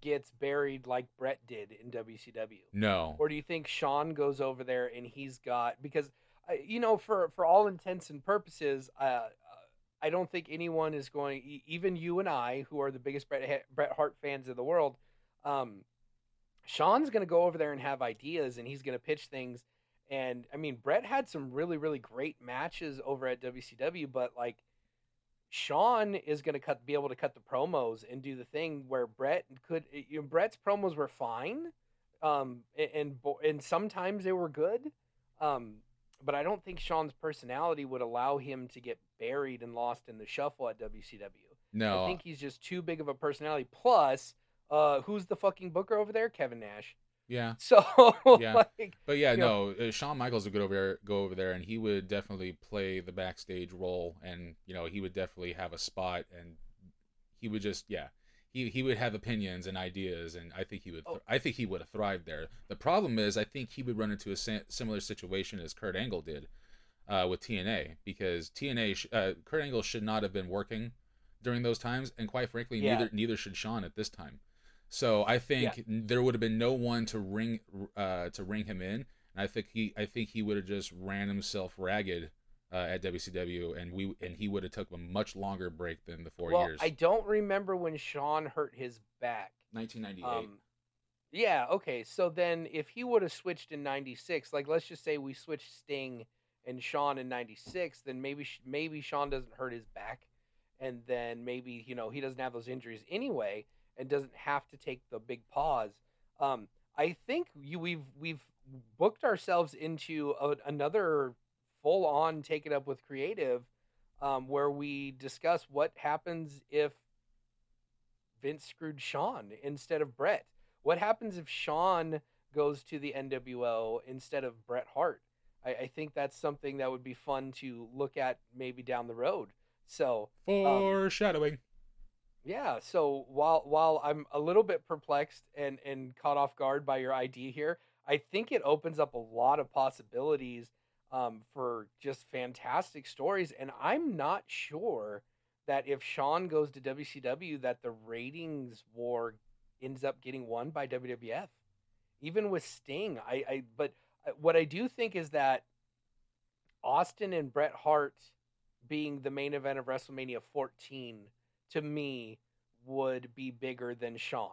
S2: gets buried like Bret did in WCW
S4: No.
S2: or do you think Shawn goes over there and he's got because uh, you know for for all intents and purposes uh, uh, I don't think anyone is going even you and I who are the biggest Bret, Bret Hart fans in the world um Shawn's going to go over there and have ideas and he's going to pitch things and I mean Bret had some really really great matches over at WCW but like Shawn is going to cut be able to cut the promos and do the thing where Bret could you know, Bret's promos were fine um and and, and sometimes they were good um but I don't think Shawn's personality would allow him to get buried and lost in the shuffle at WCW.
S4: No.
S2: I think he's just too big of a personality. Plus, uh, who's the fucking booker over there? Kevin Nash.
S4: Yeah.
S2: So,
S4: Yeah.
S2: like,
S4: But yeah, no. Uh, Shawn Michaels would go over there, go over there, and he would definitely play the backstage role, and you know, he would definitely have a spot, and he would just, yeah, he he would have opinions and ideas, and I think he would,
S2: Oh.
S4: I think he would have thrived there. The problem is, I think he would run into a similar situation as Kurt Angle did uh, with TNA, because TNA, sh- uh, Kurt Angle should not have been working during those times, and quite frankly,
S2: Yeah.
S4: neither neither should Shawn at this time. So I think there would have been no one to ring uh, to ring him in, and I think he I think he would have just ran himself ragged uh, at WCW, and we and he would have took a much longer break than the four
S2: well,
S4: years.
S2: I don't remember when Shawn hurt his back.
S4: 1998.
S2: Um, yeah, okay. So then if he would have switched in 96, like let's just say we switched Sting and Shawn in 96, then maybe maybe Shawn doesn't hurt his back and then maybe, you know, he doesn't have those injuries anyway and doesn't have to take the big pause. Um I think you, we've we've booked ourselves into a, another full on take it up with creative um, where we discuss what happens if Vince screwed Shawn instead of Bret. What happens if Shawn goes to the NWO instead of Bret Hart? I, I think that's something that would be fun to look at maybe down the road. So
S4: Foreshadowing.
S2: Yeah, so while while I'm a little bit perplexed and and caught off guard by your idea here, I think it opens up a lot of possibilities um, for just fantastic stories. And I'm not sure that if Shawn goes to WCW, that the ratings war ends up getting won by WWF. Even with Sting, I, I but uh, what I do think is that Austin and Bret Hart being the main event of WrestleMania 14 to me would be bigger than Shawn.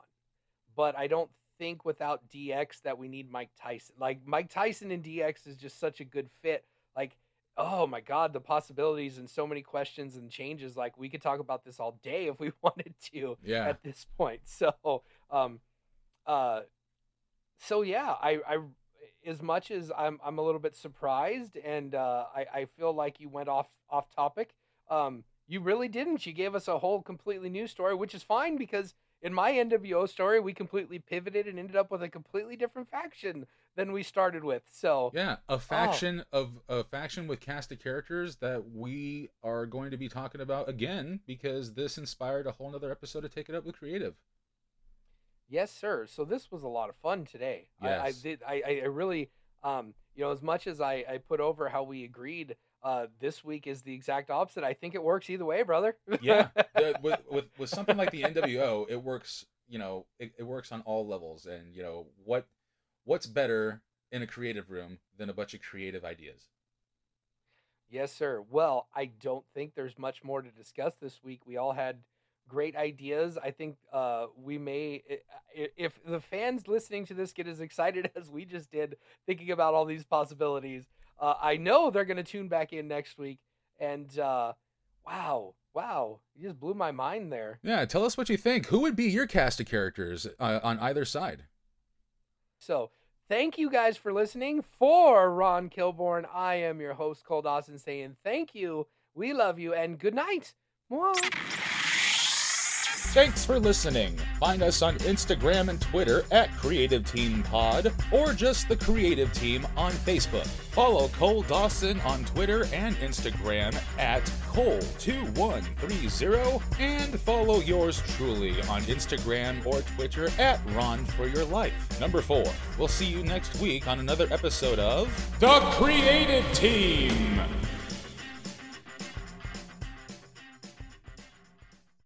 S2: But I don't think without DX that we need Mike Tyson. Like Mike Tyson and DX is just such a good fit. Like oh my god, the possibilities and so many questions and changes. Like we could talk about this all day if we wanted to
S4: Yeah.
S2: at this point. So um uh so yeah, I I as much as I'm I'm a little bit surprised and uh I, I feel like you went off off topic, um you really didn't. You gave us a whole completely new story, which is fine because in my NWO story, we completely pivoted and ended up with a completely different faction than we started with. So
S4: Yeah, a faction of a faction with cast of characters that we are going to be talking about again because this inspired a whole nother episode to take it up with creative.
S2: Yes, sir. So this was a lot of fun today. I, I did. I, I really, um, you know, as much as I, I put over how we agreed, uh, this week is the exact opposite. I think it works either way, brother.
S4: Yeah, the- with, with with something like the NWO, it works. You know, it, it works on all levels, and you know what what's better in a creative room than a bunch of creative ideas.
S2: Yes, sir. Well, I don't think there's much more to discuss this week. We all had great ideas. I think uh, we may, if the fans listening to this get as excited as we just did, thinking about all these possibilities, uh, I know they're going to tune back in next week. And uh, wow, wow, you just blew my mind there.
S4: Yeah, tell us what you think. Who would be your cast of characters uh, on either side?
S2: So thank you guys for listening. For Ron Kilborn, I am your host, Cole Dawson, saying thank you, we love you, and good night. Mwah.
S4: Thanks for listening. Find us on Instagram and Twitter at Creative Team Pod or just the Creative Team on Facebook. Follow Cole Dawson on Twitter and Instagram at Cole2130 and follow yours truly on Instagram or Twitter at Ron for Your Life. Number four. We'll see you next week on another episode of
S1: The Creative Team.